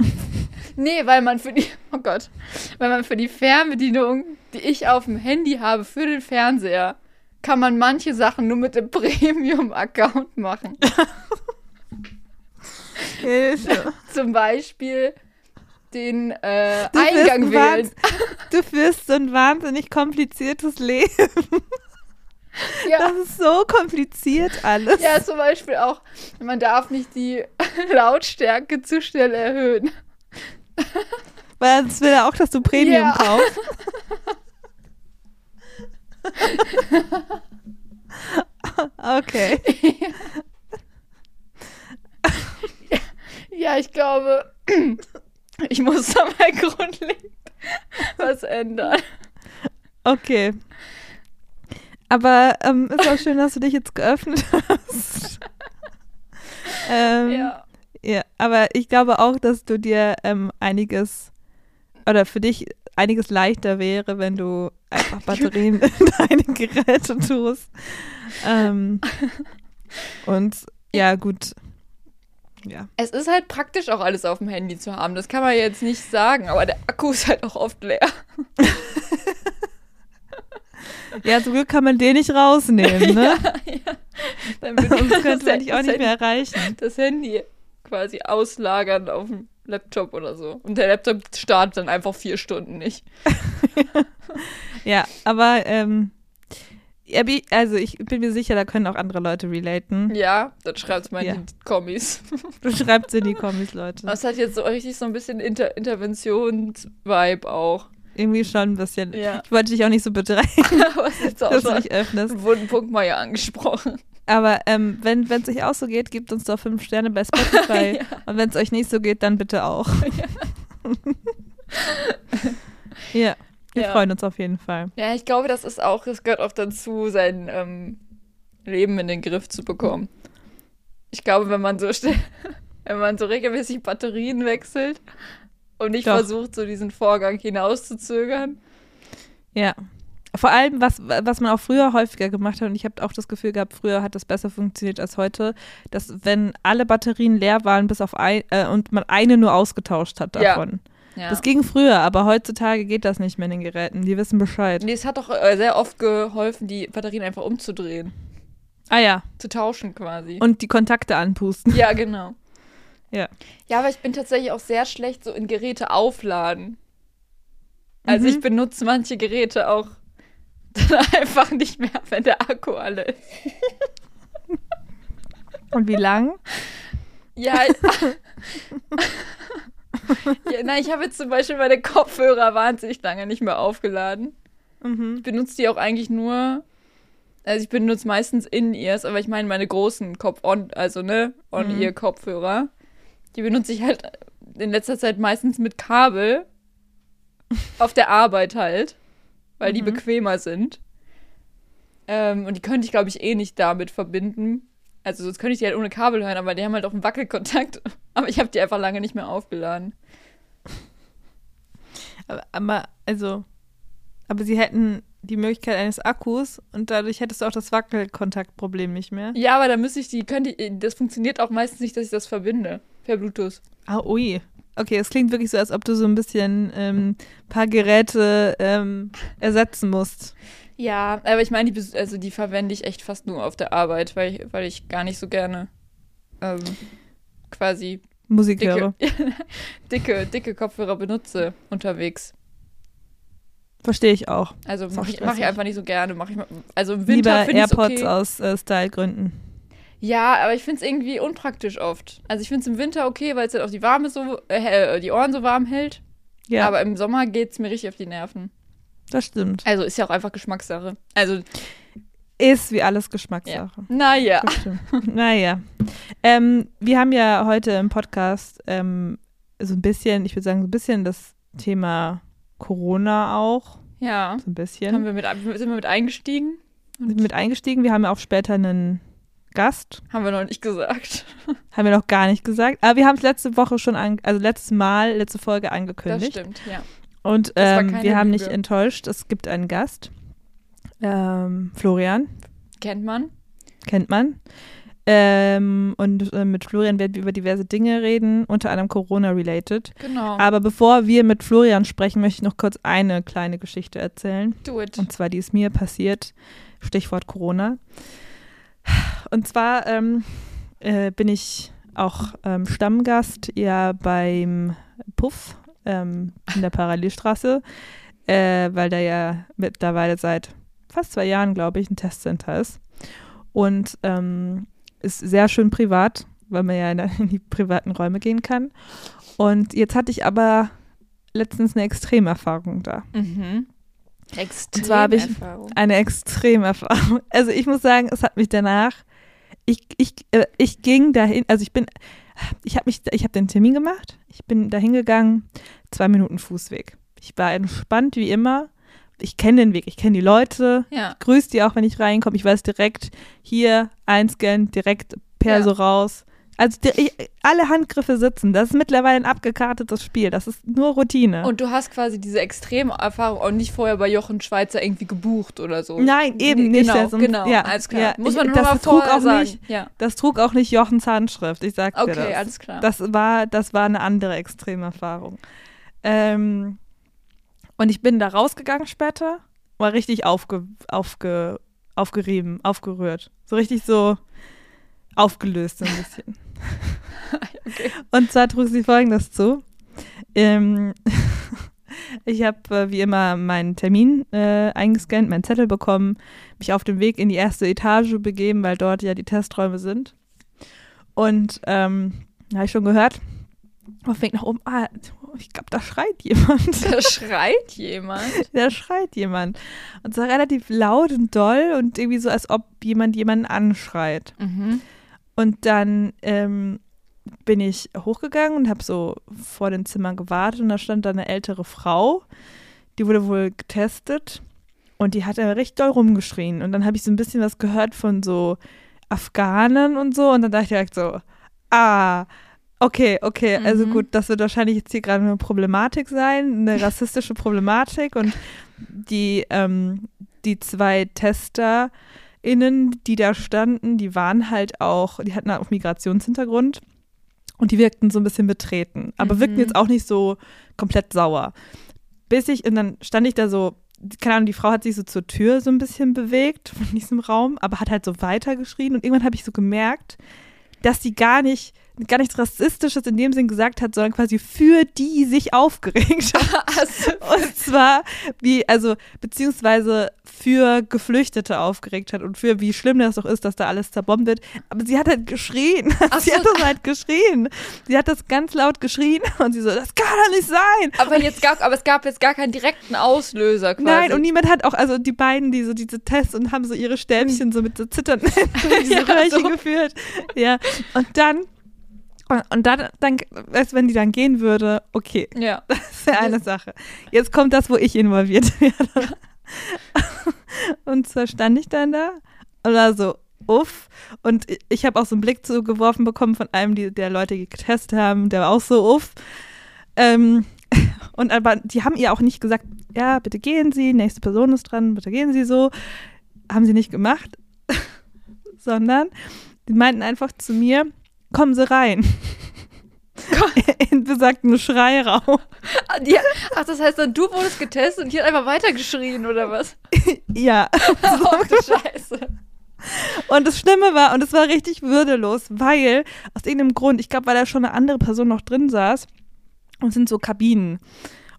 S2: nee, weil man für die, oh Gott, weil man für die Fernbedienung, die ich auf dem Handy habe, für den Fernseher, kann man manche Sachen nur mit dem Premium-Account machen.
S1: Hilfe.
S2: Zum Beispiel den äh, Eingang
S1: ein
S2: wählen.
S1: Du führst so ein wahnsinnig kompliziertes Leben.
S2: Ja.
S1: Das ist so kompliziert alles.
S2: Ja, zum Beispiel auch, man darf nicht die Lautstärke zu schnell erhöhen.
S1: Weil sonst will er auch, dass du Premium
S2: Ja.
S1: kaufst. okay.
S2: Ja, ich glaube, ich muss da mal grundlegend was ändern.
S1: Okay. Aber ähm, ist auch schön, dass du dich jetzt geöffnet hast. ähm,
S2: Ja.
S1: Ja, aber ich glaube auch, dass du dir ähm, einiges oder für dich einiges leichter wäre, wenn du einfach Batterien in deine Geräte tust. Ähm, und ja, gut. Ja.
S2: Es ist halt praktisch auch alles auf dem Handy zu haben. Das kann man jetzt nicht sagen, aber der Akku ist halt auch oft leer.
S1: Ja, zum Glück kann man den nicht rausnehmen, ne?
S2: Dann würde
S1: Sonst
S2: das
S1: könnte man dich auch nicht mehr erreichen.
S2: Das Handy quasi auslagern auf dem Laptop oder so. Und der Laptop startet dann einfach vier Stunden nicht.
S1: Ja, aber ähm, ja, also ich bin mir sicher, da können auch andere Leute relaten.
S2: Ja, dann schreibt mal
S1: Ja.
S2: in die Kommis.
S1: Du schreibst in die Kommis, Leute.
S2: Das hat jetzt so richtig so ein bisschen Inter Interventions-Vibe auch.
S1: Irgendwie schon ein bisschen.
S2: Ja.
S1: Ich wollte dich auch nicht so
S2: auch
S1: dass du dich öffnest.
S2: wurde ein Punkt mal ja angesprochen.
S1: Aber ähm, wenn es euch auch so geht, gebt uns doch fünf Sterne bei Spotify.
S2: Ja.
S1: Und wenn es euch nicht so geht, dann bitte auch. ja, wir
S2: Ja.
S1: freuen uns auf jeden Fall.
S2: Ja, ich glaube, das ist auch, es gehört auch dazu, sein ähm, Leben in den Griff zu bekommen. Ich glaube, wenn man so wenn man so regelmäßig Batterien wechselt und nicht
S1: Doch.
S2: versucht, so diesen Vorgang hinauszuzögern.
S1: Ja. Vor allem, was, was man auch früher häufiger gemacht hat, und ich habe auch das Gefühl gehabt, früher hat das besser funktioniert als heute, dass wenn alle Batterien leer waren, bis auf ein, äh, und man eine nur ausgetauscht hat davon.
S2: Ja.
S1: Das ging früher, aber heutzutage geht das nicht mehr in den Geräten. Die wissen Bescheid.
S2: nee, es hat doch äh, sehr oft geholfen, die Batterien einfach umzudrehen.
S1: Ah ja.
S2: Zu tauschen quasi.
S1: Und die Kontakte anpusten.
S2: ja, genau.
S1: Ja.
S2: Ja, aber ich bin tatsächlich auch sehr schlecht so in Geräte aufladen. Also
S1: Mhm.
S2: ich benutze manche Geräte auch dann einfach nicht mehr, wenn der Akku alle ist.
S1: Und wie lang?
S2: Ja. ja na, ich habe jetzt zum Beispiel meine Kopfhörer wahnsinnig lange nicht mehr aufgeladen.
S1: Mhm.
S2: Ich benutze die auch eigentlich nur. Also ich benutze meistens In-Ears, aber ich meine meine großen Kopf on, also ne, On-Ear-Kopfhörer. Die benutze ich halt in letzter Zeit meistens mit Kabel. auf der Arbeit halt. Weil die
S1: Mhm.
S2: bequemer sind. Ähm, und die könnte ich, glaube ich, eh nicht damit verbinden. Also sonst könnte ich die halt ohne Kabel hören, aber die haben halt auch einen Wackelkontakt. Aber ich habe die einfach lange nicht mehr aufgeladen.
S1: Aber, aber, also, aber sie hätten die Möglichkeit eines Akkus und dadurch hättest du auch das Wackelkontaktproblem nicht mehr.
S2: Ja, aber da müsste ich die, könnte ich, das funktioniert auch meistens nicht, dass ich das verbinde. Per Bluetooth.
S1: Ah, ui. Okay, es klingt wirklich so, als ob du so ein bisschen ähm, paar Geräte ähm, ersetzen musst.
S2: Ja, aber ich meine, die, also die verwende ich echt fast nur auf der Arbeit, weil ich, weil ich gar nicht so gerne ähm, quasi
S1: Musik
S2: dicke, dicke, dicke Kopfhörer benutze unterwegs.
S1: Verstehe ich auch.
S2: Also mache ich, mach ich einfach nicht so gerne. Mach ich, also im Winter
S1: Lieber AirPods
S2: okay.
S1: aus äh, Stylegründen.
S2: Ja, aber ich finde es irgendwie unpraktisch oft. Also ich finde es im Winter okay, weil es halt auch die, Warme so, äh, die Ohren so warm hält.
S1: Ja,
S2: Aber im Sommer geht es mir richtig auf die Nerven.
S1: das stimmt.
S2: Also ist ja auch einfach Geschmackssache. Also,
S1: Ist wie alles Geschmackssache.
S2: naja.
S1: Das naja. Ähm, wir haben ja heute im Podcast ähm, so ein bisschen, ich würde sagen, so ein bisschen das Thema Corona auch.
S2: Ja.
S1: So ein bisschen.
S2: Haben wir mit, sind wir mit eingestiegen?
S1: sind mit eingestiegen. Wir haben ja auch später einen Gast.
S2: Haben wir noch nicht gesagt.
S1: Haben wir noch gar nicht gesagt. Aber wir haben es letzte Woche schon, an, also letztes Mal, letzte Folge
S2: Das
S1: angekündigt.
S2: stimmt, ja.
S1: Und
S2: Das
S1: ähm, wir haben
S2: Lüge.
S1: nicht enttäuscht. Es gibt einen Gast. Ähm, Florian,
S2: Kennt man?
S1: kennt man. Ähm, und äh, mit Florian werden wir über diverse Dinge reden, unter anderem Corona-related.
S2: Genau.
S1: Aber bevor wir mit Florian sprechen, möchte ich noch kurz eine kleine Geschichte erzählen.
S2: Do it.
S1: Und zwar, die ist mir passiert. Stichwort Corona. Und zwar ähm, äh, bin ich auch ähm, Stammgast ja beim Puff ähm, in der Parallelstraße, äh, weil da ja mittlerweile seit fast zwei Jahren, glaube ich, ein Testcenter ist. Und ähm, ist sehr schön privat, weil man ja in, in die privaten Räume gehen kann. Und jetzt hatte ich aber letztens eine Extremerfahrung da.
S2: Mhm. Extrem
S1: zwar habe ich-
S2: Erfahrung.
S1: Eine Extremerfahrung. Also ich muss sagen, es hat mich danach, ich, ich, äh, ich ging dahin, also ich bin, ich habe mich, ich habe den Termin gemacht, ich bin dahin gegangen, zwei Minuten Fußweg. Ich war entspannt wie immer. Ich kenne den Weg, ich kenne die Leute,
S2: Ja.
S1: grüße die auch, wenn ich reinkomme. Ich weiß direkt, hier einscannen, direkt Perso
S2: Ja.
S1: raus. Also die, ich, alle Handgriffe sitzen. Das ist mittlerweile ein abgekartetes Spiel. Das ist nur Routine.
S2: Und du hast quasi diese Extremerfahrung auch nicht vorher bei Jochen Schweizer irgendwie gebucht oder so.
S1: Nein, eben
S2: Genau,
S1: nicht. Also,
S2: genau,
S1: ja,
S2: alles klar.
S1: ja,
S2: Muss
S1: ich-
S2: man nur
S1: das
S2: mal
S1: trug auch
S2: sagen.
S1: nicht,
S2: ja.
S1: Das trug auch nicht Jochens Handschrift, ich sag dir
S2: Okay,
S1: das.
S2: alles klar.
S1: Das war, das war eine andere Extremerfahrung. Ähm, und ich bin da rausgegangen später, war richtig aufge, aufge, aufgerieben, aufgerührt. So richtig so aufgelöst so ein bisschen.
S2: Okay.
S1: Und zwar trug sie folgendes zu. Ähm, ich habe äh, wie immer meinen Termin äh, eingescannt, meinen Zettel bekommen, mich auf den Weg in die erste Etage begeben, weil dort ja die Testräume sind. Und ähm, habe ich schon gehört, auf dem Weg nach oben, ah, ich glaube, da schreit jemand.
S2: Da schreit jemand.
S1: da schreit jemand. Und zwar relativ laut und doll und irgendwie so, als ob jemand jemanden anschreit.
S2: Mhm.
S1: Und dann ähm, bin ich hochgegangen und habe so vor den Zimmern gewartet und da stand da eine ältere Frau, die wurde wohl getestet und die hat recht doll rumgeschrien. Und dann habe ich so ein bisschen was gehört von so Afghanen und so und dann dachte ich direkt so, ah, Okay, okay, also
S2: Mhm.
S1: gut, das wird wahrscheinlich jetzt hier gerade eine Problematik sein, eine rassistische Problematik und die, ähm, die zwei TesterInnen, die da standen, die waren halt auch, die hatten auch Migrationshintergrund und die wirkten so ein bisschen betreten, aber
S2: Mhm.
S1: wirkten jetzt auch nicht so komplett sauer. Bis ich, und dann stand ich da so, keine Ahnung, die Frau hat sich so zur Tür so ein bisschen bewegt von diesem Raum, aber hat halt so weitergeschrien und irgendwann habe ich so gemerkt, dass sie gar nicht, gar nichts Rassistisches in dem Sinn gesagt hat, sondern quasi für die sich aufgeregt hat. Und zwar, wie, also, beziehungsweise für Geflüchtete aufgeregt hat und für wie schlimm das doch ist, dass da alles zerbombt wird. Aber sie hat halt geschrien.
S2: Ach
S1: sie
S2: so.
S1: hat das halt geschrien. Sie hat das ganz laut geschrien und sie so, das kann doch nicht sein.
S2: aber, jetzt gab, aber es gab jetzt gar keinen direkten Auslöser quasi.
S1: Nein, und niemand hat auch, also die beiden, die so diese Tests und haben so ihre Stäbchen so mit so zitternden diese
S2: Ja,
S1: Röhrchen
S2: so.
S1: geführt. Ja, und dann, und, und dann, dann, du, wenn die dann gehen würde, okay,
S2: Ja.
S1: das wäre eine Sache. Jetzt kommt das, wo ich involviert werde. Und zwar stand ich dann da und war so, uff. Und ich habe auch so einen Blick zugeworfen bekommen von einem, die, der Leute getestet haben, der war auch so, uff. Ähm, und aber die haben ihr auch nicht gesagt, ja, bitte gehen Sie, nächste Person ist dran, bitte gehen Sie so. Haben sie nicht gemacht, sondern die meinten einfach zu mir, kommen Sie rein. In besagten Schreiraum.
S2: Die, ach, das heißt dann, du wurdest getestet und hier hat einfach weitergeschrien, oder was?
S1: Ja.
S2: Oh, du Scheiße.
S1: Und das Schlimme war, und es war richtig würdelos, weil aus irgendeinem Grund, ich glaube, weil da schon eine andere Person noch drin saß, und es sind so Kabinen.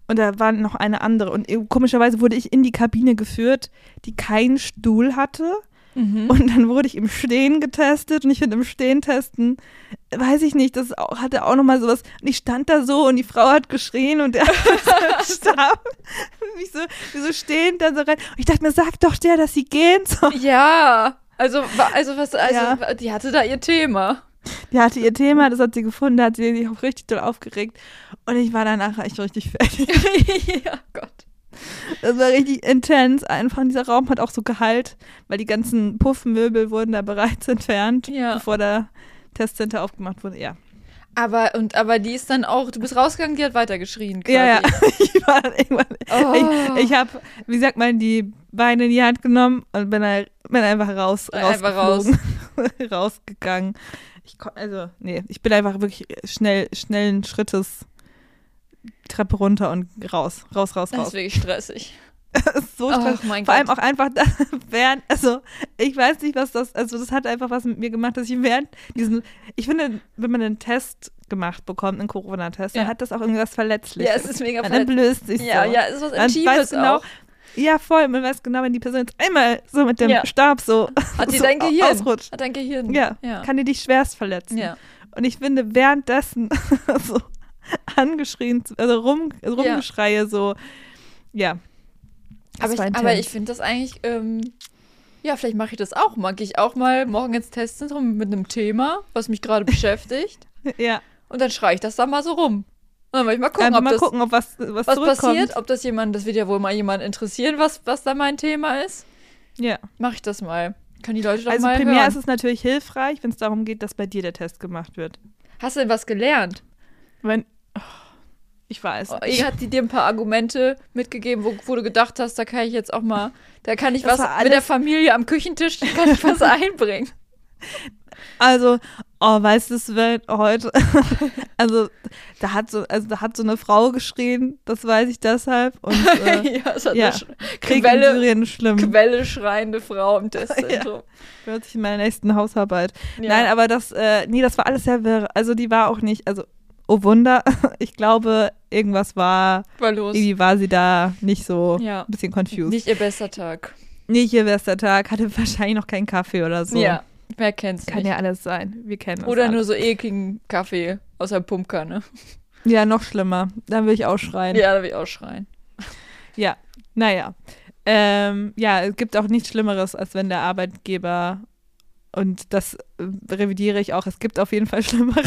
S1: Und da war noch eine andere. Und komischerweise wurde ich in die Kabine geführt, die keinen Stuhl hatte.
S2: Mhm.
S1: Und dann wurde ich im Stehen getestet. Und ich finde, im Stehen testen, weiß ich nicht, das auch, hatte auch nochmal sowas. Und ich stand da so und die Frau hat geschrien und der starb. Mich so, wie so stehend dann so rein. Und ich dachte mir, sag doch der, dass sie gehen soll.
S2: Ja, also, also was, also,
S1: Ja.
S2: die hatte da ihr Thema.
S1: Die hatte ihr Thema, das hat sie gefunden, da hat sie sich auch richtig doll aufgeregt. Und ich war danach echt richtig fertig.
S2: ja, Gott.
S1: Das war richtig intens. Einfach dieser Raum hat auch so Gehalt, weil die ganzen Puffmöbel wurden da bereits entfernt,
S2: Ja.
S1: bevor der Testcenter aufgemacht wurde. Ja.
S2: Aber, und, aber die ist dann auch, du bist rausgegangen, die hat weitergeschrien quasi.
S1: Ja, ja. Ich war irgendwann.
S2: Oh.
S1: Ich, ich habe, wie sagt man, die Beine in die Hand genommen und bin, da- bin einfach raus,
S2: Einfach
S1: rausgeflogen, rausgegangen. Ich also, nee, ich bin einfach wirklich schnell, schnellen Schrittes Treppe runter und raus, raus, raus,
S2: Das ist
S1: raus.
S2: wirklich stressig.
S1: So
S2: Ach,
S1: stressig.
S2: mein
S1: Vor allem
S2: Gott.
S1: auch einfach da, während, also ich weiß nicht, was das, also das hat einfach was mit mir gemacht, dass ich während diesen, ich finde, wenn man einen Test gemacht bekommt, einen Corona-Test, dann
S2: Ja.
S1: hat das auch irgendwas Verletzliches.
S2: Ja, es ist mega
S1: Man
S2: verletzt.
S1: entblößt sich
S2: Ja,
S1: so.
S2: ja, es ist was Intimes
S1: genau,
S2: auch.
S1: ja voll, man weiß genau, wenn die Person jetzt einmal so mit dem
S2: Ja.
S1: Stab so,
S2: Hat die
S1: so
S2: dein Gehirn?
S1: ausrutscht.
S2: Hat dein Gehirn?
S1: Ja,
S2: Ja.
S1: kann die dich schwerst verletzen.
S2: ja.
S1: Und ich finde, währenddessen so angeschrien, also rum, rumgeschreie, so, ja. Das
S2: Aber ich, aber ich finde das eigentlich, ähm, ja, vielleicht mache ich das auch mal. Gehe ich auch mal morgen ins Testzentrum mit einem Thema, was mich gerade beschäftigt.
S1: ja,
S2: Und dann schreie ich das da mal so rum. Und dann will ich mal gucken, ob
S1: mal
S2: das,
S1: gucken, ob was, was,
S2: was passiert, ob das jemand, das wird ja wohl mal jemand interessieren, was, was da mein Thema ist.
S1: Ja.
S2: Mache ich das mal. Können die Leute doch
S1: Also
S2: mal
S1: primär
S2: hören.
S1: ist es natürlich hilfreich, wenn es darum geht, dass bei dir der Test gemacht wird.
S2: Hast du denn was gelernt?
S1: Wenn, ich weiß.
S2: Oh,
S1: nicht.
S2: Ihr hat die dir ein paar Argumente mitgegeben, wo, wo du gedacht hast, da kann ich jetzt auch mal, da kann ich
S1: Das
S2: was mit der Familie am Küchentisch, da kann ich was einbringen.
S1: Also, oh, weißt du, es wird heute, also da hat so, also da hat so eine Frau geschrien, das weiß ich deshalb. Und äh,
S2: ja, es hat
S1: ja.
S2: eine
S1: Krieg in
S2: Quelle,
S1: Syrien ist schlimm.
S2: Quelle schreiende Frau im Testzentrum.
S1: Hört sich in meiner nächsten Hausarbeit.
S2: Ja.
S1: Nein, aber das, äh, nee, das war alles sehr wirr. Also die war auch nicht, also, oh Wunder, ich glaube, irgendwas war,
S2: war los.
S1: irgendwie war sie da nicht so,
S2: Ja.
S1: ein bisschen confused.
S2: Nicht ihr bester Tag.
S1: Nicht ihr bester Tag, hatte wahrscheinlich noch keinen Kaffee oder so.
S2: Ja, wer kennt's
S1: Kann
S2: nicht.
S1: ja alles sein. Wir kennen das.
S2: Oder
S1: alle.
S2: nur so ekligen Kaffee aus der Pumpkanne.
S1: Ja, noch schlimmer. Dann will ich auch schreien.
S2: Ja, da will ich auch schreien.
S1: Ja, naja. Ähm, ja, es gibt auch nichts Schlimmeres, als wenn der Arbeitgeber, und das revidiere ich auch, es gibt auf jeden Fall Schlimmeres.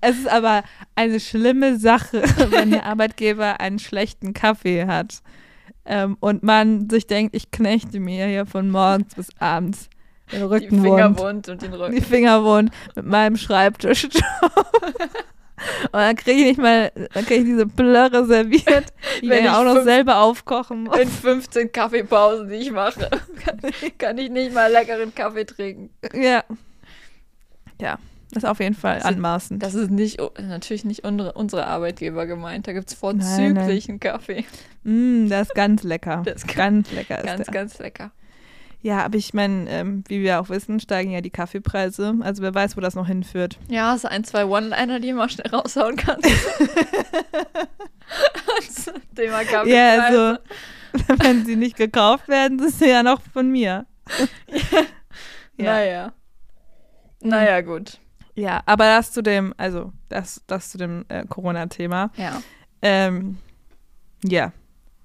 S1: Es ist aber eine schlimme Sache, wenn der Arbeitgeber einen schlechten Kaffee hat ähm, und man sich denkt, ich knechte mir hier von morgens bis abends den
S2: Die
S1: Rückenwund.
S2: Fingerwund und den
S1: Die
S2: Rücken.
S1: Fingerwund mit meinem Schreibtisch. Und dann kriege ich nicht mal, dann kriege ich diese Blöre serviert, die
S2: Wenn
S1: ich auch noch selber aufkochen muss.
S2: In 15 Kaffeepausen, die ich mache, kann, kann ich nicht mal leckeren Kaffee trinken.
S1: Ja. Ja, das ist auf jeden Fall anmaßend.
S2: Das ist nicht, natürlich nicht unsere, unsere Arbeitgeber gemeint. Da gibt es
S1: Nein,
S2: vorzüglichen Kaffee.
S1: Mm, das ist ganz lecker.
S2: Das ist
S1: ganz lecker ist
S2: Ganz,
S1: der.
S2: ganz lecker.
S1: Ja, aber ich meine, ähm, wie wir auch wissen, steigen ja die Kaffeepreise. Also wer weiß, wo das noch hinführt.
S2: Ja, du ein, zwei One-Liner, die man schnell raushauen kann. Thema Kaffee.
S1: Ja, also wenn sie nicht gekauft werden, sind sie ja noch von mir. Ja.
S2: Naja. Naja, gut.
S1: Ja, aber das zu dem, also das, das zu dem äh, Corona-Thema.
S2: Ja.
S1: Ähm, ja,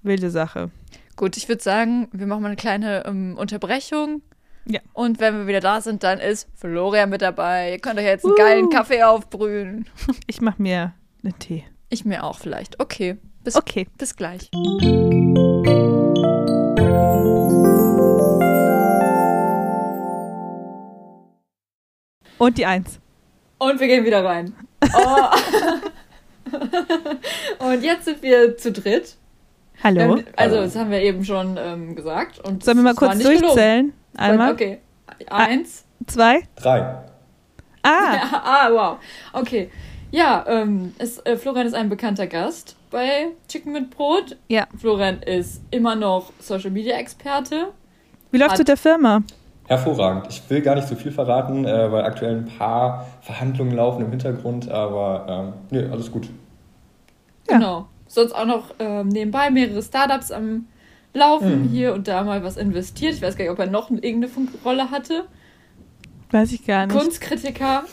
S1: wilde Sache.
S2: Gut, ich würde sagen, wir machen mal eine kleine ähm, Unterbrechung.
S1: Ja.
S2: Und wenn wir wieder da sind, dann ist Florian mit dabei. Ihr könnt euch jetzt einen geilen
S1: Uh.
S2: Kaffee aufbrühen.
S1: Ich mache mir einen Tee.
S2: Ich mir auch vielleicht. Okay. Bis,
S1: Okay.
S2: bis gleich.
S1: Und die Eins.
S2: Und wir gehen wieder rein. Oh. und jetzt sind wir zu dritt.
S1: Hallo.
S2: Ähm, also, das haben wir eben schon ähm, gesagt. Und
S1: Sollen wir mal
S2: es
S1: kurz durchzählen? Einmal,
S2: Okay. Eins.
S1: zwei.
S3: Drei.
S1: Ah,
S2: Ja, ah, wow. Okay. Ja, ähm, es, äh, Florian ist ein bekannter Gast bei Chicken mit Brot.
S1: Ja.
S2: Florian ist immer noch Social Media Experte.
S1: wie läuft's
S2: Hat-
S1: mit der Firma?
S3: Hervorragend. Ich will gar nicht so viel verraten, äh, weil aktuell ein paar Verhandlungen laufen im Hintergrund, aber ähm, nö, alles gut.
S1: Ja.
S2: Genau. Sonst auch noch ähm, nebenbei mehrere Startups am Laufen,
S3: Mhm.
S2: hier und da mal was investiert. Ich weiß gar nicht, ob er noch irgendeine Fun- Rolle hatte.
S1: Weiß ich gar nicht.
S2: Kunstkritiker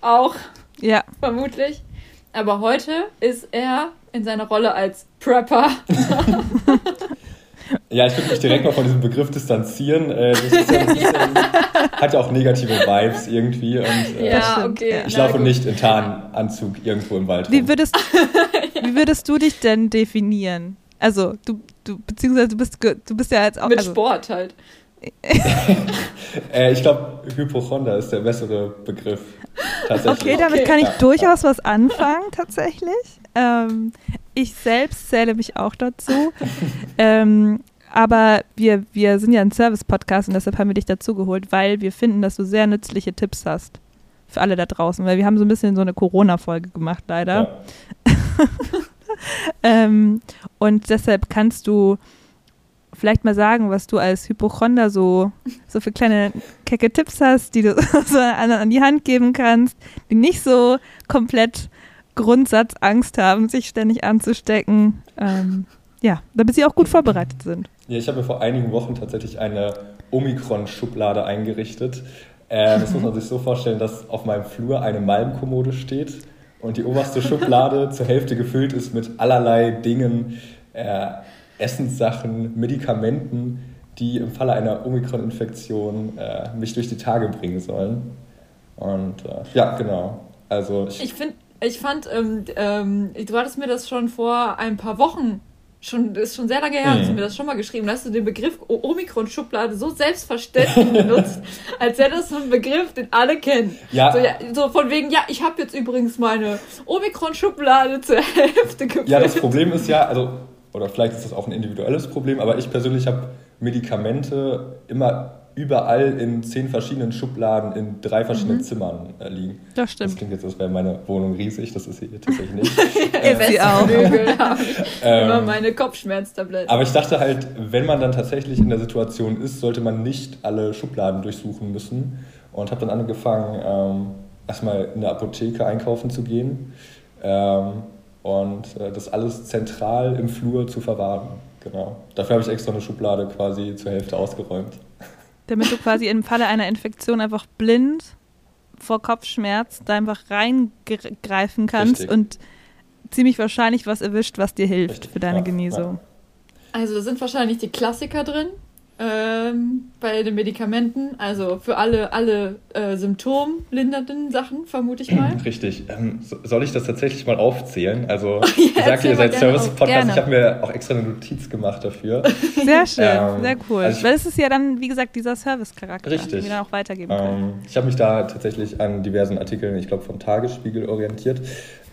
S2: auch,
S1: Ja,
S2: vermutlich. Aber heute ist er in seiner Rolle als Prepper.
S3: Ja, ich würde mich direkt mal von diesem Begriff distanzieren. Äh, das ist ja ein bisschen, hat ja auch negative Vibes irgendwie. Und, äh,
S2: ja, okay.
S1: ja.
S3: ich laufe
S2: gut.
S3: nicht in Tarnanzug irgendwo im Wald
S1: wie würdest, wie würdest du dich denn definieren? Also, du, du beziehungsweise du bist, du bist ja jetzt auch.
S2: Mit
S1: also,
S2: Sport halt.
S3: Äh, ich glaube, Hypochonder ist der bessere Begriff. Tatsächlich.
S1: Okay, damit
S2: Okay.
S1: kann ich
S3: Ja.
S1: durchaus was anfangen, tatsächlich. Ähm, ich selbst zähle mich auch dazu. ähm, aber wir, wir sind ja ein Service-Podcast und deshalb haben wir dich dazu geholt, weil wir finden, dass du sehr nützliche Tipps hast. Für alle da draußen, weil wir haben so ein bisschen so eine Corona-Folge gemacht, leider.
S3: Ja.
S1: Ähm, und deshalb kannst du vielleicht mal sagen, was du als Hypochonder so, so für kleine kecke Tipps hast, die du so an, an die Hand geben kannst, die nicht so komplett Grundsatzangst haben, sich ständig anzustecken. Ähm, ja, damit sie auch gut vorbereitet sind.
S3: Ja, ich habe mir vor einigen Wochen tatsächlich eine Omikron-Schublade eingerichtet. Äh, das muss man sich so vorstellen, dass auf meinem Flur eine Malmkommode steht und die oberste Schublade zur Hälfte gefüllt ist mit allerlei Dingen, äh, Essenssachen, Medikamenten, die im Falle einer Omikron-Infektion äh, mich durch die Tage bringen sollen. Und äh, ja, genau. Also ich,
S2: Ich finde, ich fand, ähm, ähm, du hattest mir das schon vor ein paar Wochen, schon, ist schon sehr lange her, hast du
S3: Mhm.
S2: mir das schon mal geschrieben, da hast du den Begriff Omikron-Schublade so selbstverständlich benutzt, als wäre das so ein Begriff, den alle kennen.
S3: Ja.
S2: So, ja, so von wegen, ja, ich habe jetzt übrigens meine Omikron-Schublade zur Hälfte gefüllt.
S3: Ja, das Problem ist ja, also, oder vielleicht ist das auch ein individuelles Problem, aber ich persönlich habe Medikamente immer überall in zehn verschiedenen Schubladen in drei verschiedenen Zimmern äh, liegen.
S1: Das
S3: Das
S1: stimmt.
S3: klingt jetzt, als wäre meine Wohnung riesig, das ist sie hier tatsächlich nicht.
S1: Ist sie auch.
S2: Ich immer
S3: Ähm,
S2: meine Kopfschmerztabletten.
S3: aber ich dachte halt, wenn man dann tatsächlich in der Situation ist, sollte man nicht alle Schubladen durchsuchen müssen. Und habe dann angefangen, ähm, erstmal in der Apotheke einkaufen zu gehen ähm, und äh, das alles zentral im Flur zu verwahren. Genau. Dafür habe ich extra eine Schublade quasi zur Hälfte ausgeräumt.
S1: Damit du quasi im Falle einer Infektion einfach blind vor Kopfschmerz da einfach reingreifen kannst
S3: Richtig.
S1: und ziemlich wahrscheinlich was erwischt, was dir hilft
S3: Richtig,
S1: für deine
S3: ja,
S1: Genesung.
S2: Also da sind wahrscheinlich die Klassiker drin. Ähm, bei den Medikamenten, also für alle, alle äh, symptomlindernden Sachen, vermute ich mal.
S3: Richtig. Ähm, so, soll ich das tatsächlich mal aufzählen? Also,
S2: Ja,
S3: ihr sagt,
S2: erzähl
S3: ihr seid Service-Podcast. Ich habe mir auch extra eine Notiz gemacht dafür.
S1: Sehr schön,
S3: Ähm,
S1: sehr cool.
S3: also ich-
S1: Weil es ist ja dann, wie gesagt, dieser Service-Charakter,
S3: Richtig.
S1: den wir dann auch weitergeben können.
S3: Ähm, ich habe mich da tatsächlich an diversen Artikeln, ich glaube vom Tagesspiegel orientiert,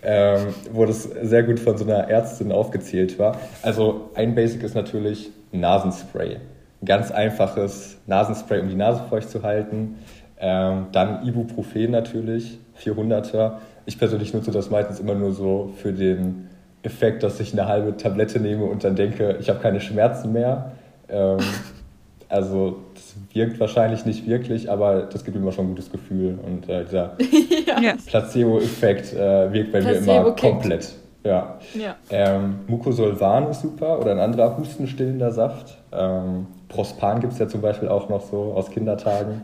S3: ähm, wo das sehr gut von so einer Ärztin aufgezählt war. Also ein Basic ist natürlich Nasenspray. Ein ganz einfaches Nasenspray, um die Nase feucht zu halten. Ähm, dann Ibuprofen natürlich, 400er. Ich persönlich nutze das meistens immer nur so für den Effekt, dass ich eine halbe Tablette nehme und dann denke, ich habe keine Schmerzen mehr. Ähm, also das wirkt wahrscheinlich nicht wirklich, aber das gibt mir immer schon ein gutes Gefühl. Und äh, dieser
S1: Ja.
S3: Placebo-Effekt äh, wirkt bei mir
S2: Placebo
S3: immer
S2: kickt.
S3: komplett. Ja.
S2: Ja.
S3: Ähm, Mucosolvan ist super oder ein anderer hustenstillender Saft. Ähm, Prospan gibt es ja zum Beispiel auch noch so aus Kindertagen.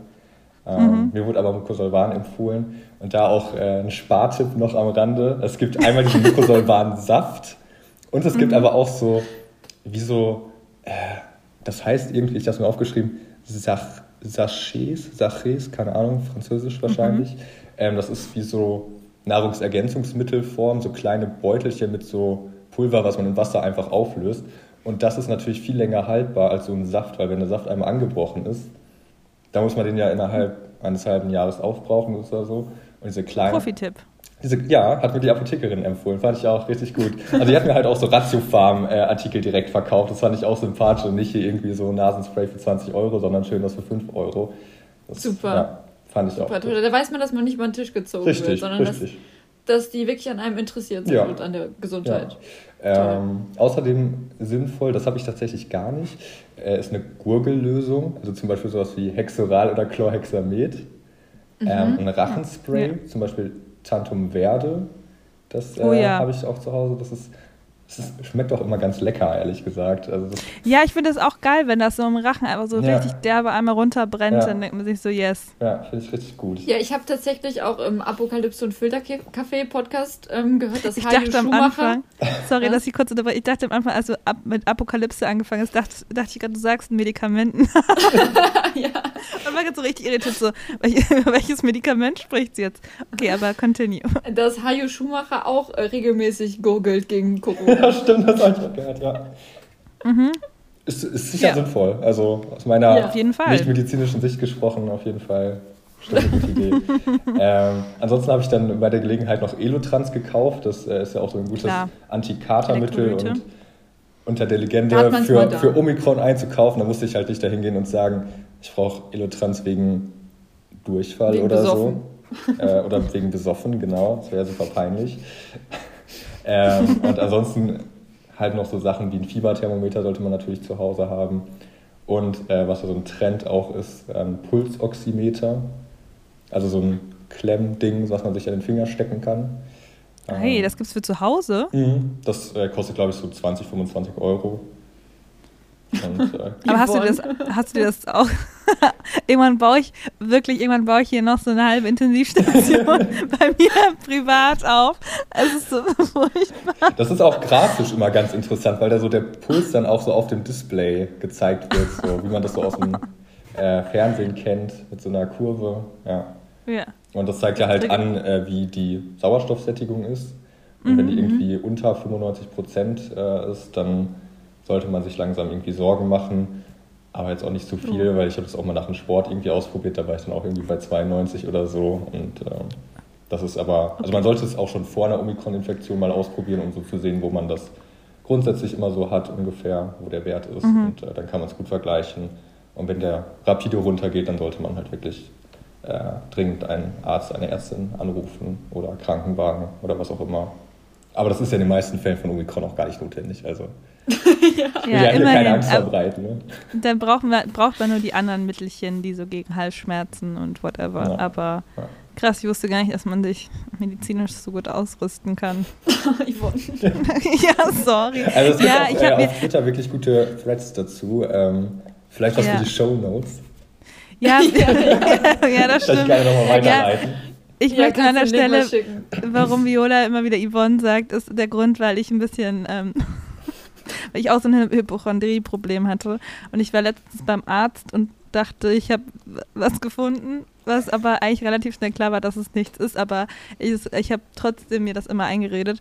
S3: Ähm, Mir wurde aber Mucosolvan empfohlen. Und da auch äh, ein Spartipp noch am Rande. Es gibt einmal diesen Mucosolvan-Saft und es gibt aber auch so, wie so, äh, das heißt irgendwie, ich habe es mir aufgeschrieben, Sach, Sachets, Sachets, keine Ahnung, französisch wahrscheinlich. Ähm, das ist wie so Nahrungsergänzungsmittelform, so kleine Beutelchen mit so Pulver, was man in Wasser einfach auflöst. Und das ist natürlich viel länger haltbar als so ein Saft, weil wenn der Saft einmal angebrochen ist, da muss man den ja innerhalb eines halben Jahres aufbrauchen oder so. Und diese kleinen.
S1: Profi-Tipp.
S3: Diese, ja, hat mir die Apothekerin empfohlen, fand ich auch richtig gut. Also die hat mir halt auch so Ratiofarm-Artikel direkt verkauft, das fand ich auch sympathisch und nicht hier irgendwie so Nasenspray für 20 Euro, sondern schön das für 5 Euro. Das,
S2: Super.
S3: Ja, fand ich auch
S2: Super,
S3: gut.
S2: toll. Da weiß man, dass man nicht über den Tisch gezogen wird,
S3: Richtig,
S2: sondern dass,
S3: richtig.
S2: dass die wirklich an einem interessiert sind
S3: Ja.
S2: und an der Gesundheit.
S3: Ähm, außerdem sinnvoll, das habe ich tatsächlich gar nicht, äh, ist eine Gurgellösung, also zum Beispiel sowas wie Hexoral oder Chlorhexamet. Ähm, ein Rachenspray,
S1: Ja.
S3: zum Beispiel Tantum Verde, das äh,
S1: Oh ja.
S3: habe ich auch zu Hause. Das ist, das ist, schmeckt auch immer ganz lecker, ehrlich gesagt. Also
S1: Ja, ich finde es auch geil, wenn das so im Rachen einfach so
S3: Ja.
S1: richtig derbe einmal runterbrennt,
S3: Ja.
S1: dann denkt man sich so, yes.
S3: ja, finde ich richtig gut.
S2: Ja, ich habe tatsächlich auch im Apokalypse und Filterkaffee Podcast ähm, gehört, dass
S1: Ich
S2: Hajo
S1: dachte am
S2: Schumacher.
S1: Anfang, sorry, dass ich kurz unterbreche, ich dachte am Anfang, als du ab, mit Apokalypse angefangen hast, dachte, dachte ich gerade, du sagst Medikamenten.
S2: ja.
S1: Und war gerade so richtig irritiert, so, welches Medikament spricht sie jetzt? Okay, aber continue.
S2: dass Hajo Schumacher auch äh, regelmäßig gurgelt gegen Corona.
S3: Ja, stimmt, das habe ich auch gehört, ja. Ist, ist sicher
S1: Ja.
S3: sinnvoll. Also aus meiner
S2: Ja.
S1: Auf jeden Fall.
S3: nicht medizinischen Sicht gesprochen, auf jeden Fall stimmt eine gute Idee. ähm, ansonsten habe ich dann bei der Gelegenheit noch Elotrans gekauft. Das äh, ist ja auch so ein gutes. Antikatermittel und unter der Legende für, für Omikron einzukaufen, da musste ich halt nicht dahin gehen und sagen, ich brauche Elotrans wegen Durchfall
S2: Wegen
S3: oder
S2: besoffen.
S3: so. Äh, oder wegen besoffen, genau. Das wäre super peinlich. Ähm, und ansonsten halt noch so Sachen wie ein Fieberthermometer sollte man natürlich zu Hause haben. Und äh, was so ein Trend auch ist, ein Pulsoximeter. Also so ein Klemmding, was man sich an den Finger stecken kann.
S1: Hey,
S3: Ähm,
S1: das gibt's für zu Hause?
S3: Mhm, Das äh, kostet, glaube ich, so 20, 25 Euro. Und, äh,
S1: Aber hast du, das, hast du dir das auch? irgendwann baue ich, wirklich, irgendwann baue ich hier noch so eine halbe Intensivstation bei mir privat auf. Es ist so furchtbar.
S3: das ist auch grafisch immer ganz interessant, weil da so der Puls dann auch so auf dem Display gezeigt wird, so wie man das so aus dem äh, Fernsehen kennt, mit so einer Kurve. Ja.
S1: Ja.
S3: Und das zeigt ja halt an, äh, wie die Sauerstoffsättigung ist. Und wenn die irgendwie unter 95 Prozent äh, ist, dann sollte man sich langsam irgendwie Sorgen machen. Aber jetzt auch nicht zu viel, weil ich habe das auch mal nach dem Sport irgendwie ausprobiert. Da war ich dann auch irgendwie bei 92 oder so. Und ähm, das ist aber, also man sollte es auch schon vor einer Omikron-Infektion mal ausprobieren, um so zu sehen, wo man das grundsätzlich immer so hat, ungefähr, wo der Wert ist. Und äh, dann kann man es gut vergleichen. Und wenn der rapide runtergeht, dann sollte man halt wirklich äh, dringend einen Arzt, eine Ärztin anrufen oder Krankenwagen oder was auch immer. Aber das ist ja in den meisten Fällen von Omikron auch gar nicht notwendig. Also ich will ja, hier keine
S1: immerhin.
S3: Angst
S1: Aber
S3: verbreiten. Ne?
S1: Dann brauchen wir, braucht man nur die anderen Mittelchen, die so gegen Halsschmerzen und whatever.
S3: Ja.
S1: Aber
S3: Ja.
S1: krass, ich wusste gar nicht, dass man sich medizinisch so gut ausrüsten kann.
S2: Yvonne.
S1: ja, sorry.
S3: Also es gibt
S1: ja,
S3: auch
S1: ich
S3: äh, auf Twitter wirklich gute Threads dazu. Ähm, vielleicht was
S1: Ja.
S3: für die Show Notes.
S1: ja, ja, das stimmt.
S3: gerne nochmal
S1: Ja,
S3: weiterleiten.
S1: ich
S2: Ja,
S1: möchte an der Stelle warum Viola immer wieder Yvonne sagt, ist der Grund, weil ich ein bisschen, ähm, weil ich auch so ein Hypochondrie-Problem hatte. Und ich war letztens beim Arzt und dachte, ich habe was gefunden, was aber eigentlich relativ schnell klar war, dass es nichts ist. Aber ich, ich habe trotzdem mir das immer eingeredet.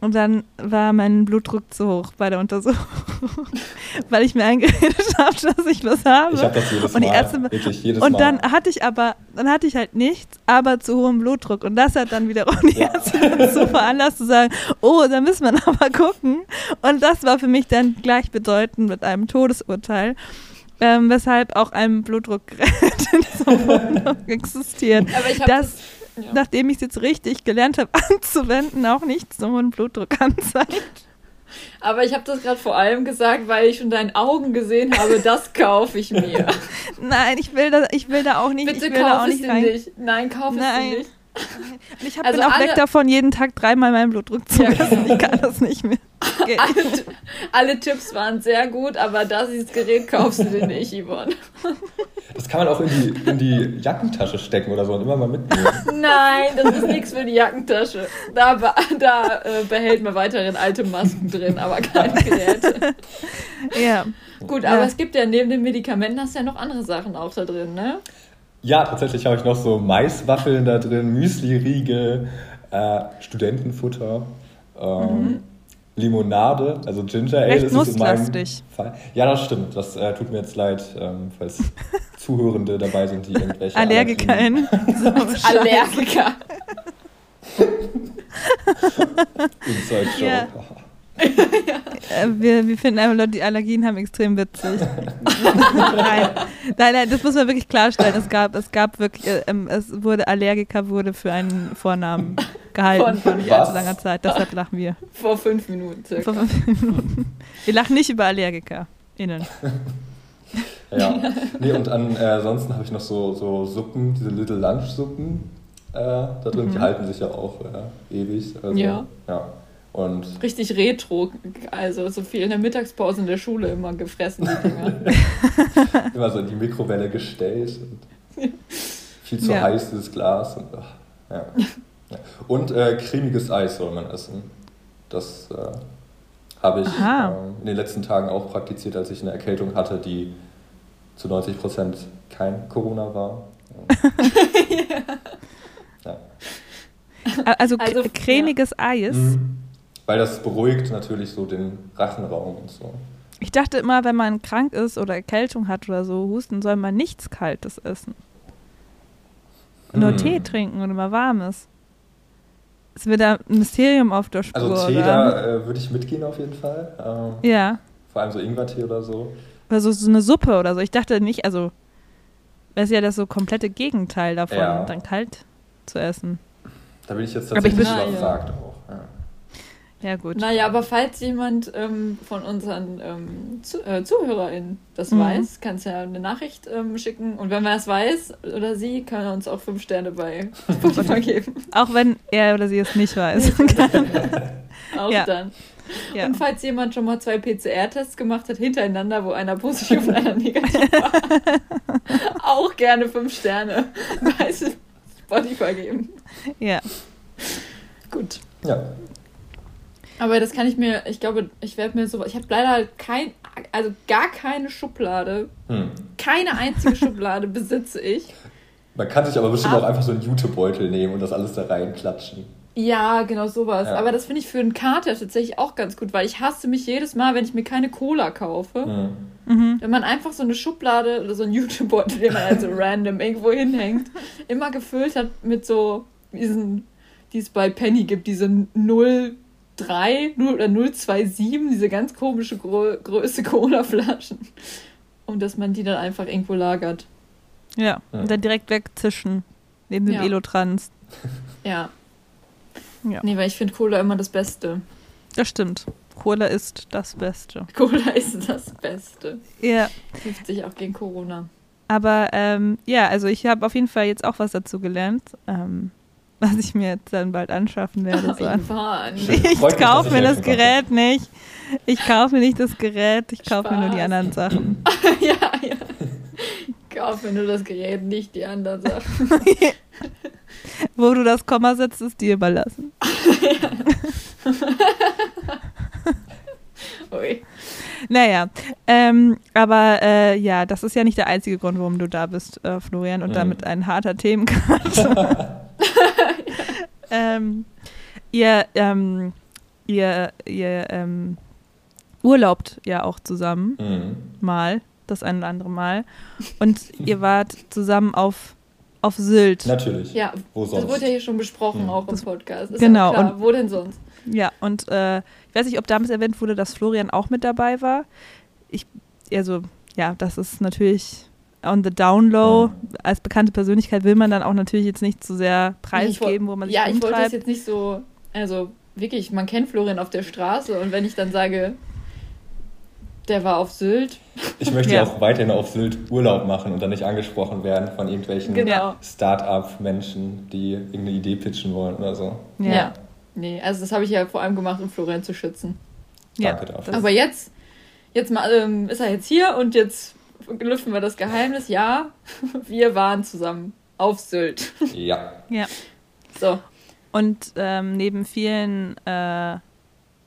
S1: Und dann war mein Blutdruck zu hoch bei der Untersuchung, weil ich mir eingeredet habe, dass ich was habe.
S3: Ich habe das jedes
S1: und die
S3: Mal.
S1: Ärzte,
S3: wirklich jedes
S1: und
S3: Mal.
S1: dann hatte ich aber, dann hatte ich halt nichts, aber zu hohem Blutdruck. Und das hat dann wiederum die
S3: Ja.
S1: Ärzte dazu veranlasst zu sagen, oh, da müssen wir noch mal gucken. Und das war für mich dann gleichbedeutend mit einem Todesurteil. Ähm, weshalb auch ein Blutdruckgerät in dieser Wohnung existiert.
S2: Aber ich habe
S1: Das,
S2: das. Ja.
S1: nachdem ich es jetzt richtig gelernt habe anzuwenden, auch nicht so hohen Blutdruck anzeigt.
S2: Aber ich habe das gerade vor allem gesagt, weil ich schon deinen Augen gesehen habe, das kaufe ich mir.
S1: Nein, ich will da, ich will da auch nicht,
S2: Bitte
S1: ich will da auch
S2: kauf es
S1: nicht rein.
S2: nicht. Nein, kauf es
S1: Nein.
S2: dir nicht.
S1: Und Ich hab,
S2: Also
S1: bin auch
S2: alle-
S1: weg davon, jeden Tag dreimal meinen Blutdruck zu
S2: Ja,
S1: messen. Ich kann das nicht mehr. Okay.
S2: Alle, alle Tipps waren sehr gut, aber das ist das Gerät kaufst du dir nicht, Yvonne.
S3: Das kann man auch in die, in die Jackentasche stecken oder so und immer mal mitnehmen.
S2: Nein, das ist nichts für die Jackentasche. Da, da äh, behält man weiterhin alte Masken drin, aber keine Geräte.
S1: Ja.
S2: Gut,
S1: Ja.
S2: aber es gibt ja neben den Medikamenten hast du ja noch andere Sachen auch da drin, ne?
S3: Ja, tatsächlich habe ich noch so Maiswaffeln da drin, Müsli-Riegel, äh, Studentenfutter, ähm, Limonade, also Ginger Ale
S1: Recht nusslastig.
S3: Fall. Ja, das stimmt. Das äh, tut mir jetzt leid, ähm, falls Zuhörende dabei sind, die irgendwelche
S1: AllergikerInnen. So,
S2: Allergiker.
S3: Inside Joke.
S1: Ja. äh, wir, wir finden einfach Leute, die Allergien haben, extrem witzig. nein. nein, nein, das muss man wirklich klarstellen. Es gab, es gab wirklich, äh, ähm, es wurde Allergiker wurde für einen Vornamen gehalten
S2: Von-
S1: vor nicht
S3: Was?
S1: allzu langer Zeit. Deshalb lachen wir.
S2: Vor fünf Minuten circa.
S1: Vor fünf Minuten. Wir lachen nicht über AllergikerInnen.
S3: Ja. Nee, und an, äh, ansonsten habe ich noch so, so Suppen, diese Little Lunch Suppen äh, da drin. Die
S1: Mhm.
S3: halten sich ja auch äh, ewig. Also,
S2: Ja.
S3: ja. Und
S2: Richtig retro. Also so viel in der Mittagspause in der Schule immer gefressen, die Dinger.
S3: immer so in die Mikrowelle gestellt. Und viel zu
S1: Ja.
S3: heiß, dieses Glas. Und, ach, ja. Ja. und äh, cremiges Eis soll man essen. Das äh, habe ich ähm, in den letzten Tagen auch praktiziert, als ich eine Erkältung hatte, die zu 90 Prozent kein Corona war. ja.
S1: Also,
S2: Also,
S1: cremiges Eis.
S3: Mhm. Weil das beruhigt natürlich so den Rachenraum und so.
S1: Ich dachte immer, wenn man krank ist oder Erkältung hat oder so, Husten, soll man nichts Kaltes essen. Nur
S3: Hm.
S1: Tee trinken und immer warmes. Ist wieder ein Mysterium auf der Spur.
S3: Also Tee,
S1: oder?
S3: da äh, würde ich mitgehen auf jeden Fall. Ähm,
S1: Ja.
S3: Vor allem so Ingwertee oder so.
S1: Oder so, so eine Suppe oder so. Ich dachte nicht, also, das ist ja das so komplette Gegenteil davon,
S3: Ja.
S1: dann kalt zu essen.
S3: Da bin ich jetzt tatsächlich
S2: bin-
S3: überfragt auch. Ja.
S1: Ja, gut.
S2: Naja, aber falls jemand ähm, von unseren ähm, Zu äh, ZuhörerInnen das
S1: Mhm.
S2: weiß, kannst du ja eine Nachricht ähm, schicken. Und wenn man das weiß oder sie, kann er uns auch fünf Sterne bei Spotify geben.
S1: Auch wenn er oder sie es nicht weiß.
S2: Auch
S1: Ja.
S2: dann.
S1: ja.
S2: Und falls jemand schon mal zwei PCR-Tests gemacht hat, hintereinander, wo einer positiv und einer negativ war, auch gerne fünf Sterne bei Spotify geben.
S1: ja.
S2: Gut.
S3: ja.
S2: Aber das kann ich mir, ich glaube, ich werde mir so, ich habe leider halt kein, also gar keine Schublade,
S3: Hm.
S2: keine einzige Schublade besitze ich.
S3: Man kann sich aber bestimmt
S2: Ah.
S3: auch einfach so einen Jutebeutel nehmen und das alles da reinklatschen.
S2: Ja, genau sowas.
S3: Ja.
S2: Aber das finde ich für einen Kater tatsächlich auch ganz gut, weil ich hasse mich jedes Mal, wenn ich mir keine Cola kaufe.
S3: Hm.
S1: Mhm.
S2: Wenn man einfach so eine Schublade oder so einen YouTube-Beutel, den man also random irgendwo hinhängt, immer gefüllt hat mit so diesen, die es bei Penny gibt, diese 03 0 oder 027, diese ganz komische Grö Größe Cola-Flaschen. Und dass man die dann einfach irgendwo lagert.
S1: Ja.
S3: Ja.
S1: Und dann direkt wegzischen. Neben dem
S2: Ja.
S1: Elotrans.
S2: Ja.
S1: Ja.
S2: Nee, weil ich finde Cola immer das Beste.
S1: Das stimmt. Cola ist das Beste.
S2: Cola ist das Beste.
S1: Ja.
S2: Hilft sich auch gegen Corona.
S1: Aber ähm, ja, also ich habe auf jeden Fall jetzt auch was dazu gelernt, ähm, was ich mir jetzt dann bald anschaffen werde. So an. Ich kaufe
S3: ich
S1: mir das. Gerät nicht. Ich kaufe mir nicht das Gerät, ich kaufe mir nur die anderen Sachen.
S2: ja, ja. Kauf mir nur das Gerät, nicht die anderen Sachen.
S1: Wo du das Komma setzt, ist dir überlassen.
S2: Ui.
S1: Naja, ähm, aber äh, ja, das ist ja nicht der einzige Grund, warum du da bist, äh, Florian, und
S3: Mhm.
S1: damit ein harter Themencut. ähm, ihr, ähm, ihr, ihr ähm, urlaubt ja auch zusammen,
S3: Mhm.
S1: mal, das ein oder andere Mal. Und ihr wart zusammen auf, auf Sylt.
S3: Natürlich.
S2: Ja,
S3: Wo
S2: das
S3: sonst?
S2: wurde ja hier schon besprochen,
S3: Hm.
S2: auch im
S1: Das-
S2: Podcast. Ist
S1: genau,
S2: klar.
S1: und-
S2: Wo denn sonst?
S1: Ja, und äh, ich weiß nicht, ob damals erwähnt wurde, dass Florian auch mit dabei war. Ich, also, ja, das ist natürlich on the down low. Als bekannte Persönlichkeit will man dann auch natürlich jetzt nicht zu sehr preisgeben, wo man sich
S2: Ja, ich wollte das
S1: umtreibt.
S2: jetzt nicht so, also wirklich, man kennt Florian auf der Straße und wenn ich dann sage, der war auf Sylt,
S3: Ich möchte
S1: Ja.
S3: auch weiterhin auf Sylt Urlaub machen und dann nicht angesprochen werden von irgendwelchen
S2: genau.
S3: Start-up-Menschen, die irgendeine Idee pitchen wollen oder so.
S1: ja.
S2: Ja. Nee, also das habe ich ja vor allem gemacht, um Florian zu schützen.
S1: Ja,
S3: Danke dafür.
S1: das-
S2: Aber jetzt, jetzt mal, ähm, ist er jetzt hier und jetzt lüften wir das Geheimnis. Ja, wir waren zusammen auf Sylt.
S3: Ja.
S1: ja.
S2: So,
S1: Und ähm, neben vielen äh,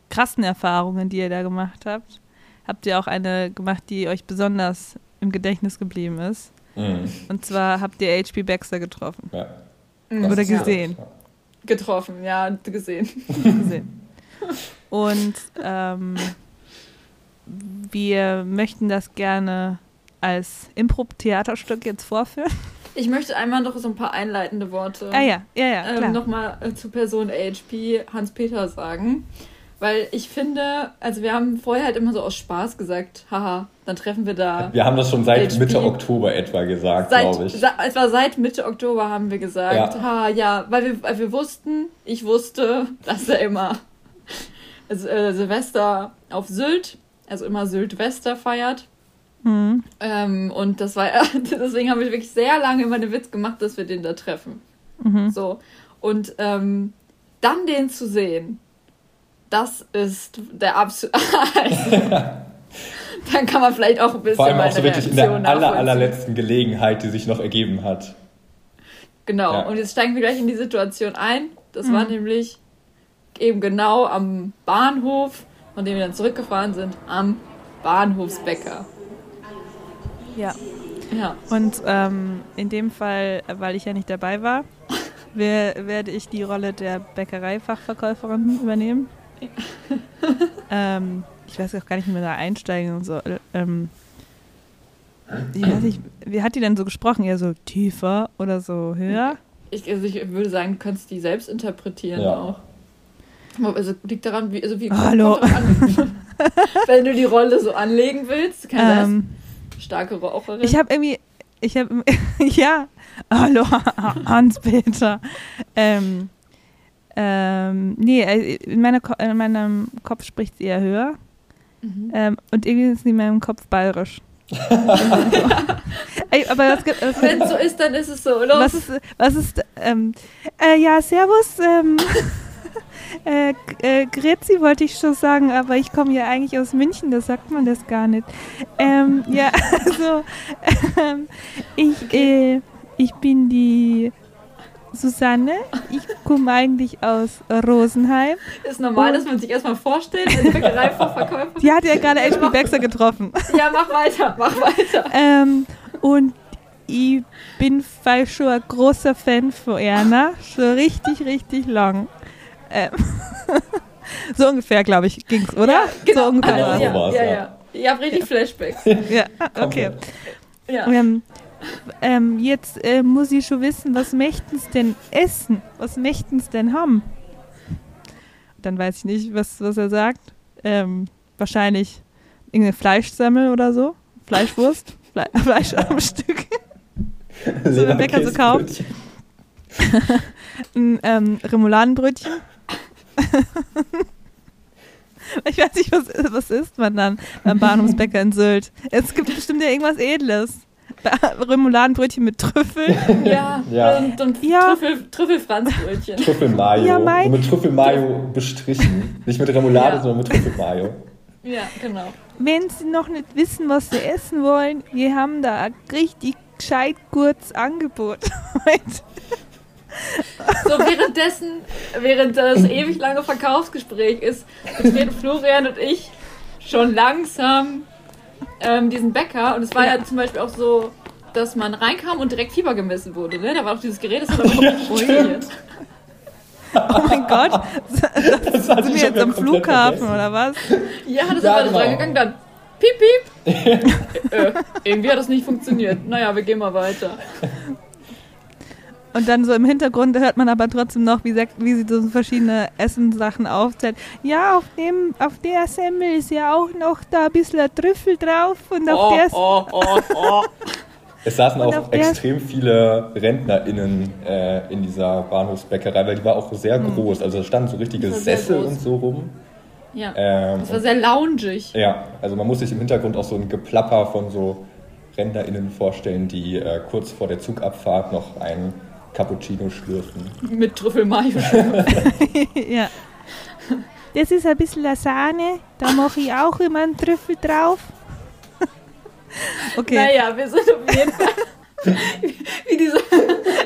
S1: krassen Erfahrungen, die ihr da gemacht habt, habt ihr auch eine gemacht, die euch besonders im Gedächtnis geblieben ist.
S3: Mhm.
S1: Und zwar habt ihr H.P. Baxter getroffen.
S3: ja.
S2: Mhm.
S1: Oder
S3: ist ja-
S1: gesehen.
S2: Getroffen, ja, gesehen.
S1: gesehen. Und ähm, wir möchten das gerne als Impro-Theaterstück jetzt vorführen.
S2: Ich möchte einmal noch so ein paar einleitende Worte
S1: Ah ja, ja, ja,
S2: ähm, nochmal äh, zu Person AHP Hans-Peter sagen. Weil ich finde, also wir haben vorher halt immer so aus Spaß gesagt, haha, dann treffen wir da.
S3: Wir haben das schon seit
S2: HP.
S3: Mitte Oktober etwa gesagt,
S2: Seit,
S3: glaube ich.
S2: sa- etwa seit Mitte Oktober haben wir gesagt,
S3: Ja.
S2: ha, ja, weil wir, weil wir wussten, ich wusste, dass er immer also, äh, Silvester auf Sylt, also immer Sylt-Wester feiert.
S1: Mhm.
S2: Ähm, und das war, deswegen haben wir wirklich sehr lange immer den Witz gemacht, dass wir den da treffen.
S1: Mhm.
S2: So. Und ähm, dann den zu sehen, das ist der absolute. dann kann man vielleicht auch ein bisschen
S3: Vor allem auch so wirklich in der aller, allerletzten Gelegenheit, die sich noch ergeben hat.
S2: Genau.
S3: Ja.
S2: Und jetzt steigen wir gleich in die Situation ein. Das
S1: Mhm.
S2: war nämlich eben genau am Bahnhof, von dem wir dann zurückgefahren sind, am Bahnhofsbäcker.
S1: Ja.
S2: Ja.
S1: Und ähm, in dem Fall, weil ich ja nicht dabei war, wer, werde ich die Rolle der Bäckereifachverkäuferin übernehmen. ähm, ich weiß auch gar nicht, wie wir da einsteigen und so. Äh, Ähm, ich weiß nicht, wie hat die denn so gesprochen? Eher so tiefer oder so höher?
S2: Ich, also ich würde sagen, du kannst die selbst interpretieren
S3: Ja.
S2: auch. Also liegt daran, wie, also wie
S1: Hallo.
S2: an, wenn du die Rolle so anlegen willst. Kann
S1: Ähm,
S2: starke Raucherin.
S1: ich habe irgendwie, ich habe, ja, hallo Hans-Peter. Ähm, ähm, nee, äh, in, meiner, Ko- in meinem Kopf spricht sie eher höher.
S2: Mhm.
S1: Ähm, und irgendwie ist sie in meinem Kopf bayerisch. Ey, aber was gibt was,
S2: Wenn es so ist, dann ist es so, oder?
S1: was ist, was ist, ähm, äh, ja, servus, ähm, äh, äh, Grezi wollte ich schon sagen, aber ich komme ja eigentlich aus München, da sagt man das gar nicht. Ähm, ja, also, ähm, ich, äh, ich bin die Susanne, ich komme eigentlich aus Rosenheim.
S2: ist normal, dass man sich erstmal vorstellt, als Bäckereifachverkäufer.
S1: Die hat ja gerade HP Baxter getroffen.
S2: Ja, mach weiter, mach weiter.
S1: Ähm, und ich bin schon ein großer Fan von Erna. Schon richtig, richtig lang. Ähm, so ungefähr, glaube ich, ging's, oder?
S2: Ja, genau.
S1: So ungefähr.
S2: Also,
S3: so
S2: ja, ja,
S3: ja.
S2: Ich habe richtig Flashbacks.
S1: Ja, okay.
S2: Ja.
S1: Ähm, ähm, jetzt äh, muss ich schon wissen, was möchten's denn essen? Was möchten's denn haben? Dann weiß ich nicht, was, was er sagt. Ähm, wahrscheinlich irgendeine Fleischsemmel oder so. Fleischwurst. Fle Fleisch am Stück. So im Bäcker so kauft. Ein ähm, Remouladenbrötchen. ich weiß nicht, was, was isst man dann beim Bahnhofsbäcker in Sylt. Es gibt bestimmt ja irgendwas Edles. Remouladenbrötchen mit Trüffeln.
S2: Ja,
S3: Ja.
S2: und, und
S1: Ja.
S2: Trüffel, Trüffelfranzbrötchen.
S3: Trüffelmayo.
S1: Ja, mein-
S3: Und mit Trüffelmayo bestrichen. Nicht mit Remoulade,
S2: Ja.
S3: sondern mit Trüffelmayo.
S2: Ja, genau.
S1: Wenn Sie noch nicht wissen, was Sie essen wollen, wir haben da ein richtig gescheit gutes Angebot heute.
S2: So währenddessen, während das ewig lange Verkaufsgespräch ist, betreten Florian und ich schon langsam ähm, diesen Bäcker. Und es war ja. zum Beispiel auch so, dass man reinkam und direkt Fieber gemessen wurde. Ne? Da war auch dieses Gerät, das hat aber nicht funktioniert.
S1: Oh mein Gott, das, das sind wir jetzt am Flughafen vergessen. oder was?
S2: Ja, das ja, ist alles genau. reingegangen, dann piep, piep. äh, irgendwie hat das nicht funktioniert. Naja, wir gehen mal weiter.
S1: Und dann so im Hintergrund hört man aber trotzdem noch, wie, wie sie so verschiedene Essenssachen aufzählt. Ja, auf, dem, auf der Semmel ist ja auch noch da ein bisschen Trüffel drauf und auf
S2: oh,
S1: der...
S2: Oh, oh, oh.
S3: Es saßen auch extrem viele RentnerInnen äh, in dieser Bahnhofsbäckerei, weil die war auch sehr mhm. groß. Also da standen so richtige Sessel und so rum.
S2: Ja. Ähm, das war sehr loungig.
S3: Ja, also man muss sich im Hintergrund auch so ein Geplapper von so RentnerInnen vorstellen, die äh, kurz vor der Zugabfahrt noch ein Cappuccino schlürfen.
S2: Mit Trüffelmayo.
S1: ja. Das ist ein bisschen Sahne, da mache ich auch immer einen Trüffel drauf.
S2: okay. Naja, wir sind auf jeden Fall. Wie diese,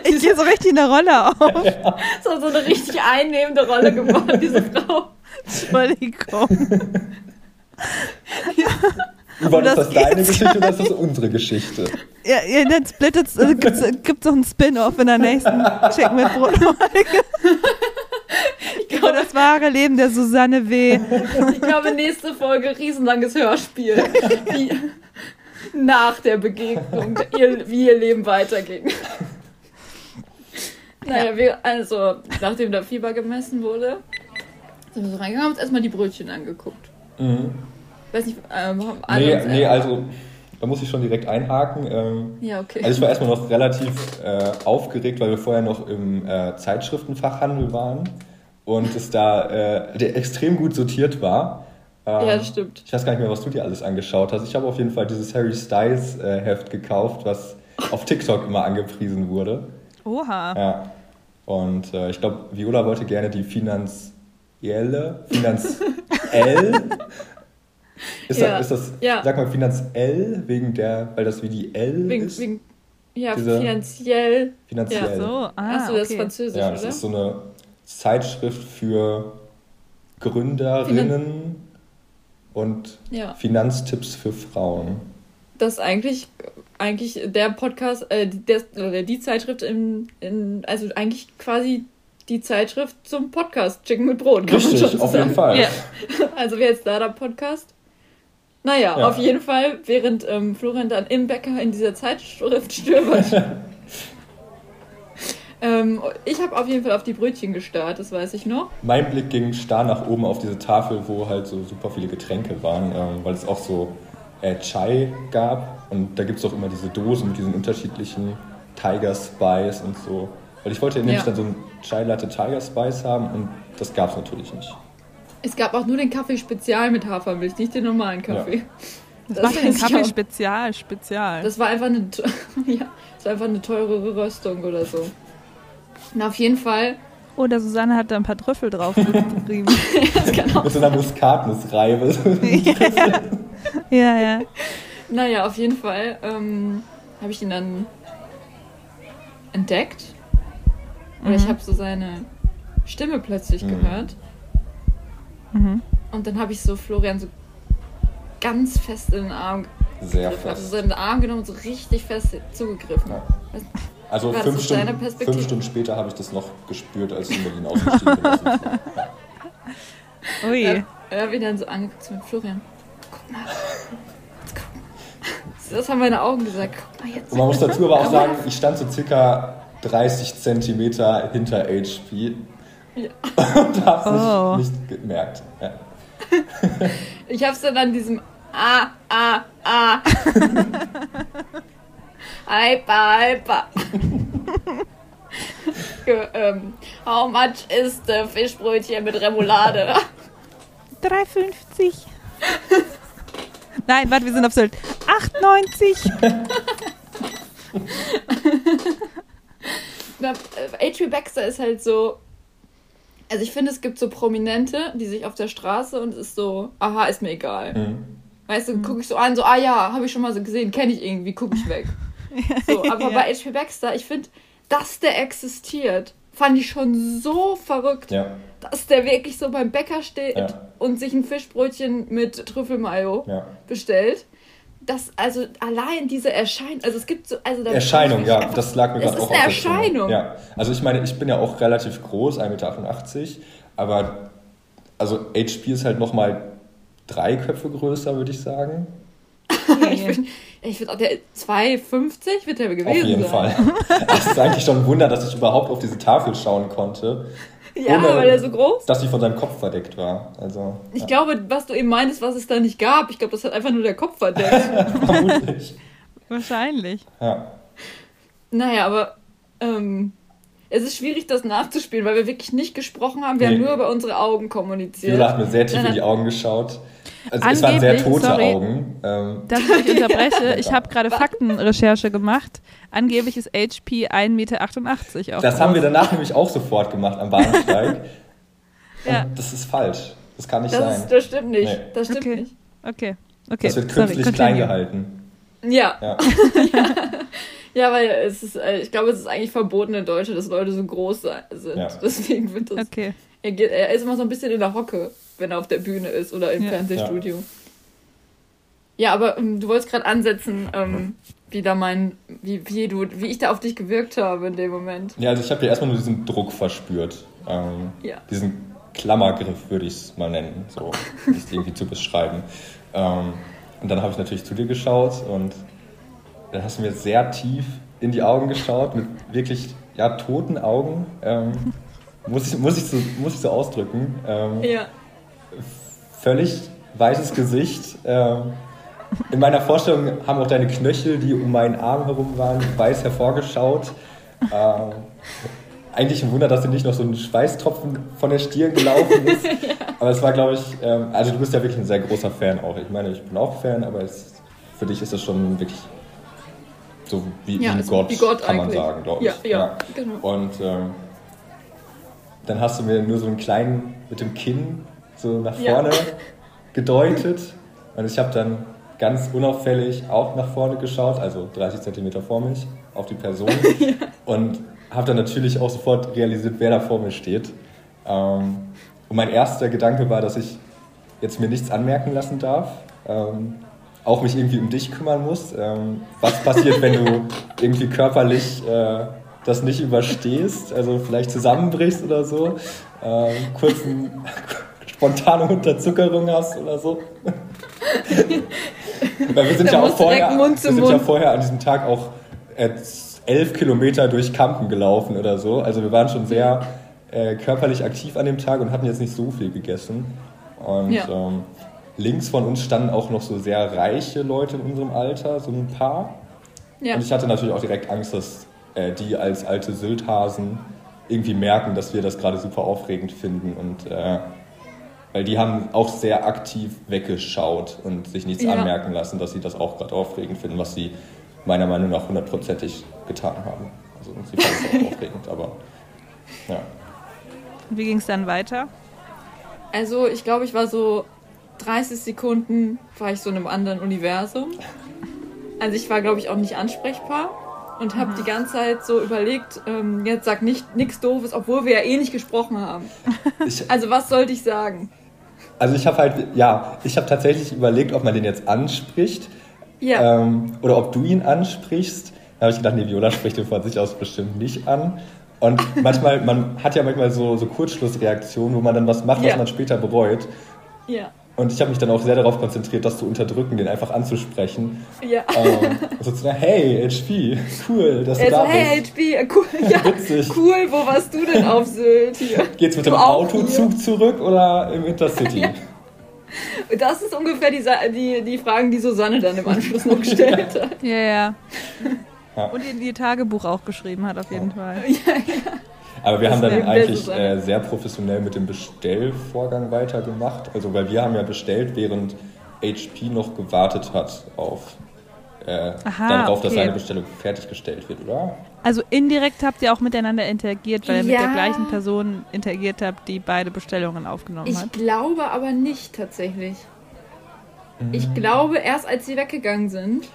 S1: ich gehe so richtig in der Rolle auf. Ja.
S2: So, so eine richtig einnehmende Rolle geworden, diese Frau.
S1: Entschuldigung.
S3: Yvonne, ist das deine Geschichte oder ist das unsere Geschichte?
S1: Ja, ja dann splittet es, also gibt es noch einen Spin-off in der nächsten Check mit Brot-Folge. Über das wahre Leben der Susanne W.
S2: Ich glaube, nächste Folge riesenlanges Hörspiel. Wie nach der Begegnung, ihr, wie ihr Leben weiterging. Naja, wir, also, nachdem da Fieber gemessen wurde, sind wir so reingegangen und uns erstmal die Brötchen angeguckt. Mhm weiß nicht, ähm,
S3: alle nee, nee, also da muss ich schon direkt einhaken. Ähm,
S2: ja, okay.
S3: Also ich war erstmal noch relativ äh, aufgeregt, weil wir vorher noch im äh, Zeitschriftenfachhandel waren und es da äh, der extrem gut sortiert war.
S2: Ähm, ja, das stimmt.
S3: Ich weiß gar nicht mehr, was du dir alles angeschaut hast. Ich habe auf jeden Fall dieses Harry Styles äh, Heft gekauft, was auf TikTok immer angepriesen wurde.
S1: Oha.
S3: Ja. Und äh, ich glaube, Viola wollte gerne die finanzielle, finanziell Ist, ja. das, ist das, ja. sag mal, finanziell, wegen der, weil das wie die L
S2: wegen,
S3: ist?
S2: Wegen, ja, Diese finanziell.
S3: Finanziell. Ja,
S1: so. Ah,
S2: Achso, das okay. ist Französisch,
S3: Ja, das
S2: oder?
S3: ist so eine Zeitschrift für Gründerinnen Finan und ja. Finanztipps für Frauen.
S2: Das ist eigentlich, eigentlich der Podcast, äh, der, die Zeitschrift in, in, also eigentlich quasi die Zeitschrift zum Podcast Chicken mit Brot.
S3: Richtig, auf jeden Fall.
S2: Ja. Also wer jetzt da der Podcast? Naja, ja. auf jeden Fall, während ähm, Florian dann im Bäcker in dieser Zeitschrift stöbert. ähm, ich habe auf jeden Fall auf die Brötchen gestarrt, das weiß ich noch.
S3: Mein Blick ging starr nach oben auf diese Tafel, wo halt so super viele Getränke waren, ähm, weil es auch so äh, Chai gab. Und da gibt es auch immer diese Dosen mit diesen unterschiedlichen Tiger Spice und so. Weil ich wollte nämlich ja. dann so ein Chai Latte Tiger Spice haben und das gab es natürlich nicht.
S2: Es gab auch nur den Kaffee Spezial mit Hafermilch, nicht den normalen Kaffee. Ja.
S1: Das, das war den Kaffee Spezial, Spezial.
S2: Das war einfach eine, ja, das war einfach eine teurere Röstung oder so. Na, auf jeden Fall.
S1: Oh, der Susanne hat da ein paar Trüffel drauf geschrieben.
S3: das kann auch Mit so einer Muskatnussreibe.
S1: ja. ja, ja.
S2: Naja, auf jeden Fall ähm, habe ich ihn dann entdeckt und mhm. ich habe so seine Stimme plötzlich mhm. gehört. Mhm. Und dann habe ich so Florian so ganz fest in den Arm
S3: Sehr fest.
S2: Also so in den Arm genommen und so richtig fest zugegriffen. Ja.
S3: Also fünf Stunden, fünf Stunden später habe ich das noch gespürt, als ich in Berlin ausgestiegen bin. ja.
S1: Ui. Ja,
S2: da habe ich dann so angeguckt mit Florian. Guck mal. Das haben meine Augen gesagt. Guck mal jetzt.
S3: Und man muss dazu aber auch sagen, ich stand so circa 30 Zentimeter hinter HP. Ja. Und hab's oh. nicht, nicht gemerkt. Ja.
S2: ich hab's dann an diesem Ah, Ah, Ah. Hyper, hyper. ähm, how much is the Fischbrötchen mit Remoulade?
S1: 3,50. Nein, warte, wir sind auf Sylt. 8,90.
S2: H.P. Baxter ist halt so. Also ich finde, es gibt so Prominente, die sich auf der Straße und es ist so, aha, ist mir egal. Mhm. Weißt du, gucke ich so an, so, ah ja, habe ich schon mal so gesehen, kenne ich irgendwie, gucke ich weg. So, aber ja. bei H.P. Baxter, ich finde, dass der existiert, fand ich schon so verrückt,
S3: Ja,
S2: dass der wirklich so beim Bäcker steht
S3: Ja.
S2: und sich ein Fischbrötchen mit Trüffelmayo
S3: ja.
S2: bestellt. Das, also allein diese Erscheinung, also es gibt so, also
S3: Erscheinung, ja,
S2: einfach-
S3: das lag mir gerade
S2: ist
S3: auch
S2: eine
S3: auf der Zunge.
S2: Erscheinung.
S3: Ja, also ich meine, ich bin ja auch relativ groß, 1,88 Meter, aber also HP ist halt nochmal drei Köpfe größer, würde ich sagen.
S2: Ich bin, ich auch der 2,50 wird der gewesen
S3: Auf jeden
S2: sein.
S3: Fall. Es ist eigentlich schon ein Wunder, dass ich überhaupt auf diese Tafel schauen konnte,
S2: Ja,
S3: Ohne-
S2: weil er so groß.
S3: dass sie von seinem Kopf verdeckt war. Also,
S2: Ich
S3: ja,
S2: glaube, was du eben meintest, was es da nicht gab, ich glaube, das hat einfach nur der Kopf verdeckt.
S3: vermutlich.
S1: Wahrscheinlich.
S3: Ja.
S2: naja, aber ähm, es ist schwierig, das nachzuspielen, weil wir wirklich nicht gesprochen haben. Wir
S3: Nee.
S2: haben nur über unsere Augen kommuniziert.
S3: Viola hat mir sehr tief
S2: Nein,
S3: in die Augen geschaut. Also es waren sehr tote
S1: sorry.
S3: Augen. Ähm,
S1: Dass ich unterbreche, ich habe gerade Faktenrecherche gemacht. Angeblich ist HP 1,88 Meter
S3: das haben wir danach nämlich auch sofort gemacht am Bahnsteig.
S1: Ja.
S3: Und das ist falsch. Das kann nicht
S2: das,
S3: sein.
S2: ist, das stimmt nicht.
S3: Nee.
S2: Das stimmt
S1: Okay.
S2: nicht.
S1: Okay, okay.
S3: das wird
S1: sorry,
S3: künstlich klein
S1: continue.
S3: gehalten.
S2: Ja.
S3: Ja.
S2: ja, weil es ist, äh, ich glaube, es ist eigentlich verboten in Deutschland, dass Leute so groß sind.
S3: Ja.
S2: Deswegen wird das.
S1: Okay.
S2: Er, geht, er ist immer so ein bisschen in der Hocke, wenn er auf der Bühne ist oder im
S1: Ja.
S2: Fernsehstudio. Ja, aber ähm, du wolltest gerade ansetzen, ähm, wie da mein, wie, wie du, wie ich da auf dich gewirkt habe in dem Moment.
S3: Ja, also ich habe ja erstmal nur diesen Druck verspürt. Ähm,
S2: Ja.
S3: Diesen Klammergriff würde ich es mal nennen, so um es irgendwie zu beschreiben. Ähm, und dann habe ich natürlich zu dir geschaut und dann hast du mir sehr tief in die Augen geschaut, mit wirklich ja, toten Augen. Ähm, muss, ich, muss, ich so, muss ich so ausdrücken. Ähm,
S2: Ja.
S3: Völlig weißes Gesicht. Ähm, in meiner Vorstellung haben auch deine Knöchel, die um meinen Arm herum waren, weiß hervorgeschaut. Ähm, eigentlich ein Wunder, dass dir nicht noch so ein Schweißtropfen von der Stirn gelaufen ist. Aber es war, glaube ich, ähm, also du bist ja wirklich ein sehr großer Fan auch. Ich meine, ich bin auch Fan, aber es, für dich ist das schon wirklich so wie,
S2: Ja,
S3: wie, ein
S2: ist
S3: Gott,
S2: wie Gott
S3: kann man
S2: eigentlich.
S3: sagen, glaube ich.
S2: Ja, ja, genau.
S3: Und ähm, dann hast du mir nur so einen kleinen mit dem Kinn so nach
S2: Ja.
S3: vorne gedeutet. Und ich habe dann ganz unauffällig auch nach vorne geschaut, also 30 Zentimeter vor mich, auf die Person. Und habe dann natürlich auch sofort realisiert, wer da vor mir steht. Ähm, und mein erster Gedanke war, dass ich jetzt mir nichts anmerken lassen darf. Ähm, auch mich irgendwie um dich kümmern muss. Ähm, was passiert, wenn du irgendwie körperlich äh, das nicht überstehst, also vielleicht zusammenbrichst oder so, kurzen spontane Unterzuckerung hast oder so. Weil wir sind ja auch vorher, wir sind ja vorher an diesem Tag auch äh, elf Kilometer durch Kampen gelaufen oder so. Also wir waren schon sehr äh, körperlich aktiv an dem Tag und hatten jetzt nicht so viel gegessen. Und
S2: Ja.
S3: ähm, links von uns standen auch noch so sehr reiche Leute in unserem Alter, so ein paar.
S2: Ja.
S3: Und ich hatte natürlich auch direkt Angst, dass äh, die als alte Sylthasen irgendwie merken, dass wir das gerade super aufregend finden. Und äh, weil die haben auch sehr aktiv weggeschaut und sich nichts
S2: Ja.
S3: anmerken lassen, dass sie das auch gerade aufregend finden, was sie meiner Meinung nach hundertprozentig getan haben. Also sie fanden es auch aufregend, aber ja.
S1: Wie ging es dann weiter?
S2: Also, ich glaube, ich war so 30 Sekunden, war ich so in einem anderen Universum. Also, ich war, glaube ich, auch nicht ansprechbar und habe die ganze Zeit so überlegt, ähm, jetzt sag nicht nichts Doofes, obwohl wir ja eh nicht gesprochen haben.
S3: Ich,
S2: Also, was sollte ich sagen?
S3: Also ich habe halt, ja, ich habe tatsächlich überlegt, ob man den jetzt anspricht
S2: Ja,
S3: ähm, oder ob du ihn ansprichst. Da habe ich gedacht, nee, Viola spricht ihn von sich aus bestimmt nicht an. Und manchmal, man hat ja manchmal so, so Kurzschlussreaktionen, wo man dann was macht, was
S2: Ja.
S3: man später bereut.
S2: ja,
S3: Und ich habe mich dann auch sehr darauf konzentriert, das zu unterdrücken, den einfach anzusprechen.
S2: ja.
S3: Ähm, so zu sagen, hey, HP, cool, dass du
S2: Er so,
S3: da
S2: hey,
S3: bist.
S2: HB, äh, cool, ja,
S3: Witzig.
S2: cool, wo warst du denn auf Sylt hier?
S3: Geht's mit
S2: Du
S3: dem Autozug zurück oder im Intercity?
S2: Das ist ungefähr die, Sa- die, die Fragen, die Susanne dann im Anschluss noch gestellt hat.
S1: Ja, ja.
S3: Ja.
S1: Und in ihr Tagebuch auch geschrieben hat, auf jeden Fall.
S3: Aber wir haben dann eigentlich äh, sehr professionell mit dem Bestellvorgang weitergemacht. Also weil wir haben ja bestellt, während HP noch gewartet hat auf äh,
S1: Aha,
S3: darauf, dass
S1: okay.
S3: seine Bestellung fertiggestellt wird, oder?
S1: Also indirekt habt ihr auch miteinander interagiert, weil ihr mit
S2: Ja.
S1: der gleichen Person interagiert habt, die beide Bestellungen aufgenommen
S2: Ich
S1: hat.
S2: glaube aber nicht tatsächlich.
S3: Mhm.
S2: Ich glaube, erst als sie weggegangen sind.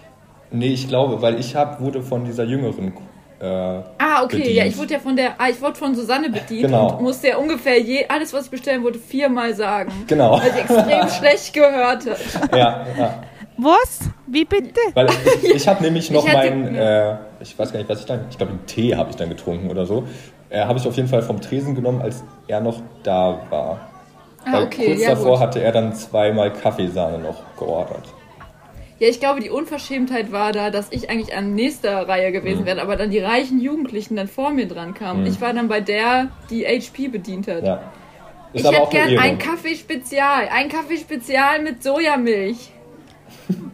S3: Nee, ich glaube, weil ich hab, wurde von dieser jüngeren Äh,
S2: ah, okay, bedient. ja, ich wurde ja von der, ah, ich wurde von Susanne bedient genau. und musste ja ungefähr je, alles, was ich bestellen wollte, viermal sagen.
S3: Genau.
S2: Weil ich extrem schlecht gehört habe.
S3: Ja, ja.
S1: Was? Wie bitte?
S3: Weil ich, ich habe nämlich noch meinen, äh, ich weiß gar nicht, was ich dann, ich glaube, einen Tee habe ich dann getrunken oder so. Äh, habe ich auf jeden Fall vom Tresen genommen, als er noch da war. Ah, Weil okay, kurz ja, davor gut. hatte er dann zweimal Kaffeesahne noch geordert.
S2: Ja, ich glaube, die Unverschämtheit war da, dass ich eigentlich an nächster Reihe gewesen mhm. wäre, aber dann die reichen Jugendlichen dann vor mir dran kamen. Mhm. Ich war dann bei der, die HP bedient hat. Ja. Ist ich hätte gern ein Kaffeespezial. Ein Kaffeespezial mit Sojamilch.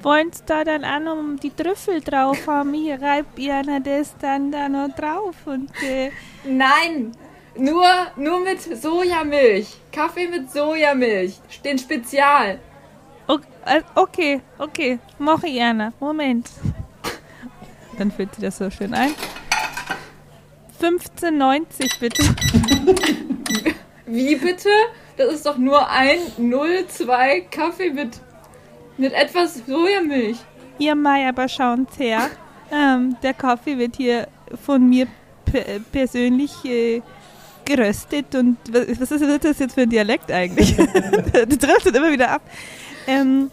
S1: Wollen Sie da dann auch noch die Trüffel drauf haben? Ich reibe Ihnen das dann da noch drauf und... Äh
S2: Nein, nur, nur mit Sojamilch. Kaffee mit Sojamilch. Den Spezial.
S1: Äh, okay, okay, mache ich gerne. Moment. Dann füllt sie das so schön ein. 15,90 bitte.
S2: Wie bitte? Das ist doch nur ein 0,2 Kaffee mit mit etwas Sojamilch.
S1: Ihr Mai, aber schauen Sie her. Ähm, der Kaffee wird hier von mir persönlich äh, geröstet und was ist das jetzt für ein Dialekt eigentlich? das driftet immer wieder ab. Ähm,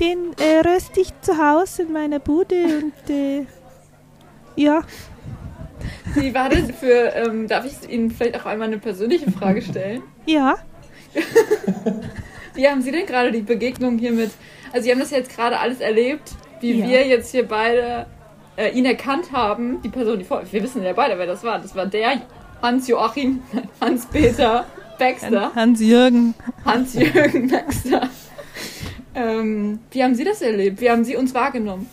S1: den äh, röste ich zu Hause in meiner Bude und äh, ja.
S2: Wie war denn für, ähm, darf ich Ihnen vielleicht auch einmal eine persönliche Frage stellen?
S1: Ja.
S2: Wie haben Sie denn gerade die Begegnung hier mit also Sie haben das jetzt gerade alles erlebt, wie ja. wir jetzt hier beide äh, ihn erkannt haben, die Person, die vor. Wir wissen ja beide, wer das war. Das war der Hans-Joachim, Hans-Peter Baxter.
S1: Hans-Jürgen.
S2: Hans-Jürgen Baxter. Ähm, wie haben Sie das erlebt? Wie haben Sie uns wahrgenommen?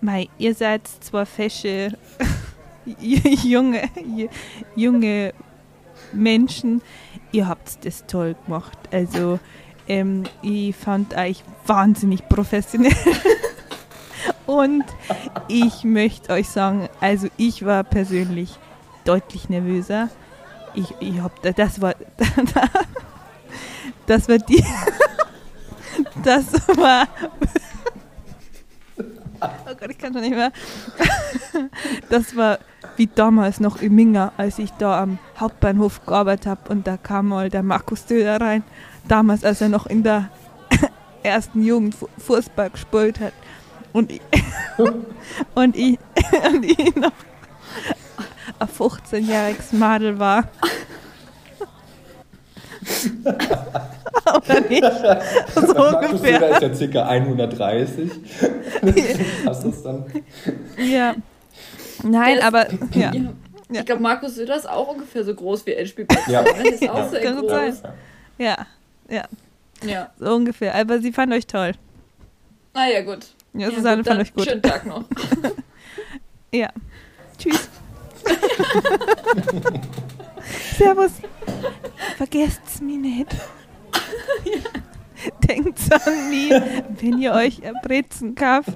S1: Mei, ihr seid zwar fesche, junge, junge Menschen, ihr habt das toll gemacht. Also ähm, ich fand euch wahnsinnig professionell. Und ich möchte euch sagen, also ich war persönlich deutlich nervöser. Ich, ich hab, das war, das war die, das war, oh Gott, ich kann schon nicht mehr. Das war wie damals noch in Minga, als ich da am Hauptbahnhof gearbeitet habe und da kam mal der Markus Döder rein damals, als er noch in der ersten Jugend Fußball gespielt hat. Und ich, und ich, und ich noch ein 15-jähriges Madel war.
S3: Oder nicht? So Markus ungefähr. Söder ist ja ca. 130. Hast du es dann?
S1: Ja. Nein, ist, aber ja. ja.
S2: Ich glaube, Markus Söder ist auch ungefähr so groß wie Edge Ja. Das ist auch ja. sehr Kann groß. Sein.
S1: Ja. Ja. Ja. So ungefähr. Aber sie fand euch toll.
S2: Ah ja, gut.
S1: Ja, Susanne
S2: gut,
S1: fand euch gut.
S2: Schönen Tag noch.
S1: ja. Tschüss. Servus. Vergesst's mir nicht. Ja. Denkt an mich, wenn ihr euch Brezen kauft.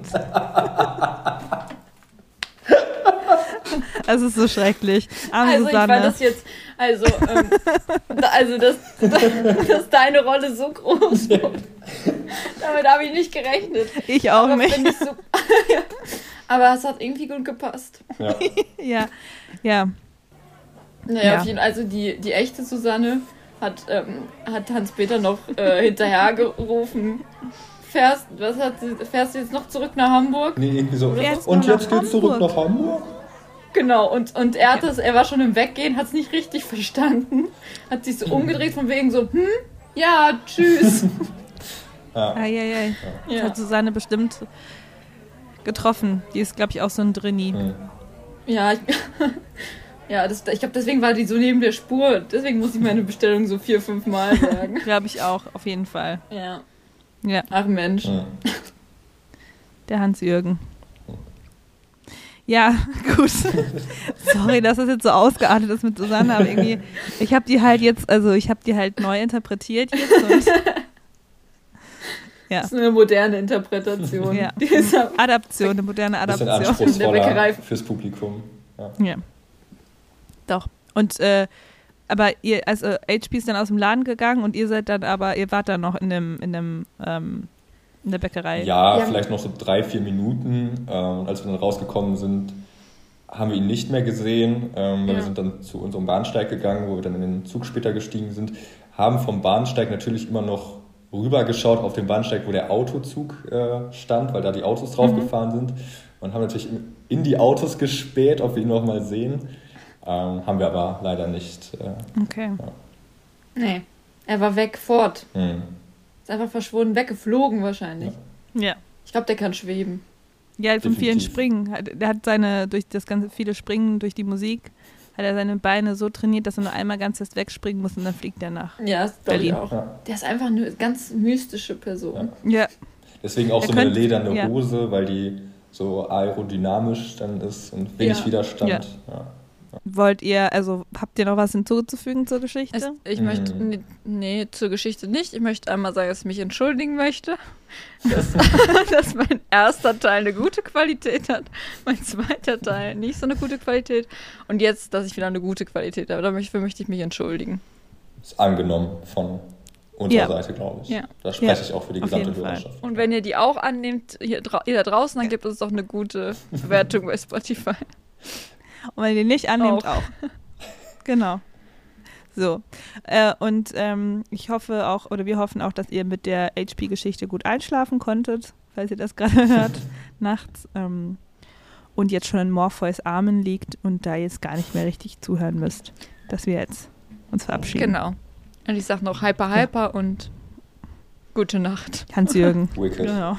S1: Es ist so schrecklich.
S2: Arme also Susanne. ich fand das jetzt, also, ähm, also dass, dass deine Rolle so groß wird. Damit habe ich nicht gerechnet.
S1: Ich auch Aber nicht. So,
S2: Aber es hat irgendwie gut gepasst.
S1: Ja. ja. ja.
S2: Naja, ja. auf jeden Fall, also die, die echte Susanne hat, ähm, hat Hans-Peter noch äh, hinterhergerufen. Fährst, was hat sie, fährst du jetzt noch zurück nach Hamburg?
S3: Nee, irgendwie so. Und jetzt geht's zurück nach Hamburg?
S2: Genau, und, und er, hat das, er war schon im Weggehen, hat es nicht richtig verstanden, hat sich so umgedreht von wegen so, hm, ja, tschüss.
S1: ja. Ei, ei, ei. Ja. Hat Susanne bestimmt getroffen. Die ist, glaube ich, auch so ein Drini.
S2: Mhm. Ja, ich, ja das, ich glaube, deswegen war die so neben der Spur. Deswegen muss ich meine Bestellung so vier, fünf Mal sagen.
S1: glaube ich auch, auf jeden Fall.
S2: Ja.
S1: ja.
S2: Ach Mensch. Ja.
S1: Der Hans-Jürgen. Ja, gut. Sorry, dass das jetzt so ausgeartet ist mit Susanne, aber irgendwie, ich habe die halt jetzt, also ich habe die halt neu interpretiert jetzt und
S2: ja. Das ist eine moderne Interpretation.
S1: Ja. Adaption, eine moderne Adaption.
S3: Der Bäckerei. fürs Publikum. Ja.
S1: ja. Doch. Und äh, aber ihr, also HP ist dann aus dem Laden gegangen und ihr seid dann aber, ihr wart dann noch in dem, in dem ähm, in der Bäckerei?
S3: Ja, ja, vielleicht noch so drei, vier Minuten. Äh, als wir dann rausgekommen sind, haben wir ihn nicht mehr gesehen. Ähm,
S2: Ja.
S3: Wir sind dann zu unserem Bahnsteig gegangen, wo wir dann in den Zug später gestiegen sind. Haben vom Bahnsteig natürlich immer noch rübergeschaut auf den Bahnsteig, wo der Autozug äh, stand, weil da die Autos drauf gefahren sind. Und haben natürlich in die Autos gespäht, ob wir ihn noch mal sehen. Ähm, haben wir aber leider nicht. Äh,
S1: Okay.
S2: Nee. Er war weg, fort.
S3: hm.
S2: Ist einfach verschwunden, weggeflogen wahrscheinlich.
S1: Ja.
S2: Ich glaube, der kann schweben.
S1: Ja, von vielen. Springen. Der hat seine, durch das ganze viele Springen, durch die Musik, hat er seine Beine so trainiert, dass er nur einmal ganz fest wegspringen muss und dann fliegt er nach.
S2: Ja, das glaube ich
S1: Berlin.
S2: auch.
S3: Ja.
S2: Der ist einfach eine ganz mystische Person.
S1: Ja,
S3: Deswegen auch
S1: Er
S3: so eine
S1: könnt-
S3: lederne
S1: ja.
S3: Hose, weil die so aerodynamisch dann ist und wenig
S2: Ja.
S3: Widerstand.
S1: Ja. Wollt ihr, also habt ihr noch was hinzuzufügen zur Geschichte?
S2: Es, ich
S3: Mhm.
S2: möchte, nee, nee, zur Geschichte nicht. Ich möchte einmal sagen, dass ich mich entschuldigen möchte, dass, dass mein erster Teil eine gute Qualität hat, mein zweiter Teil nicht so eine gute Qualität und jetzt, dass ich wieder eine gute Qualität habe. Dafür möchte ich mich entschuldigen.
S3: Ist angenommen von unserer
S1: Ja.
S3: Seite, glaube ich.
S2: Ja.
S3: Da spreche
S1: Ja,
S3: ich auch für die
S1: auf
S3: gesamte
S1: jeden Fall.
S3: Hörerschaft.
S2: Und wenn ihr die auch annehmt, hier ihr da draußen, dann gibt es doch eine gute Bewertung bei Spotify.
S1: Und wenn ihr nicht annehmt,
S2: Auch.
S1: auch. genau. So. Äh, und ähm, ich hoffe auch, oder wir hoffen auch, dass ihr mit der HP-Geschichte gut einschlafen konntet, falls ihr das gerade hört, nachts. Ähm, und jetzt schon in Morpheus Armen liegt und da jetzt gar nicht mehr richtig zuhören müsst, dass wir jetzt uns verabschieden.
S2: Genau. Und ich sage noch Hyper Hyper und gute Nacht.
S1: Hans-Jürgen.
S3: Wicked.
S1: Genau.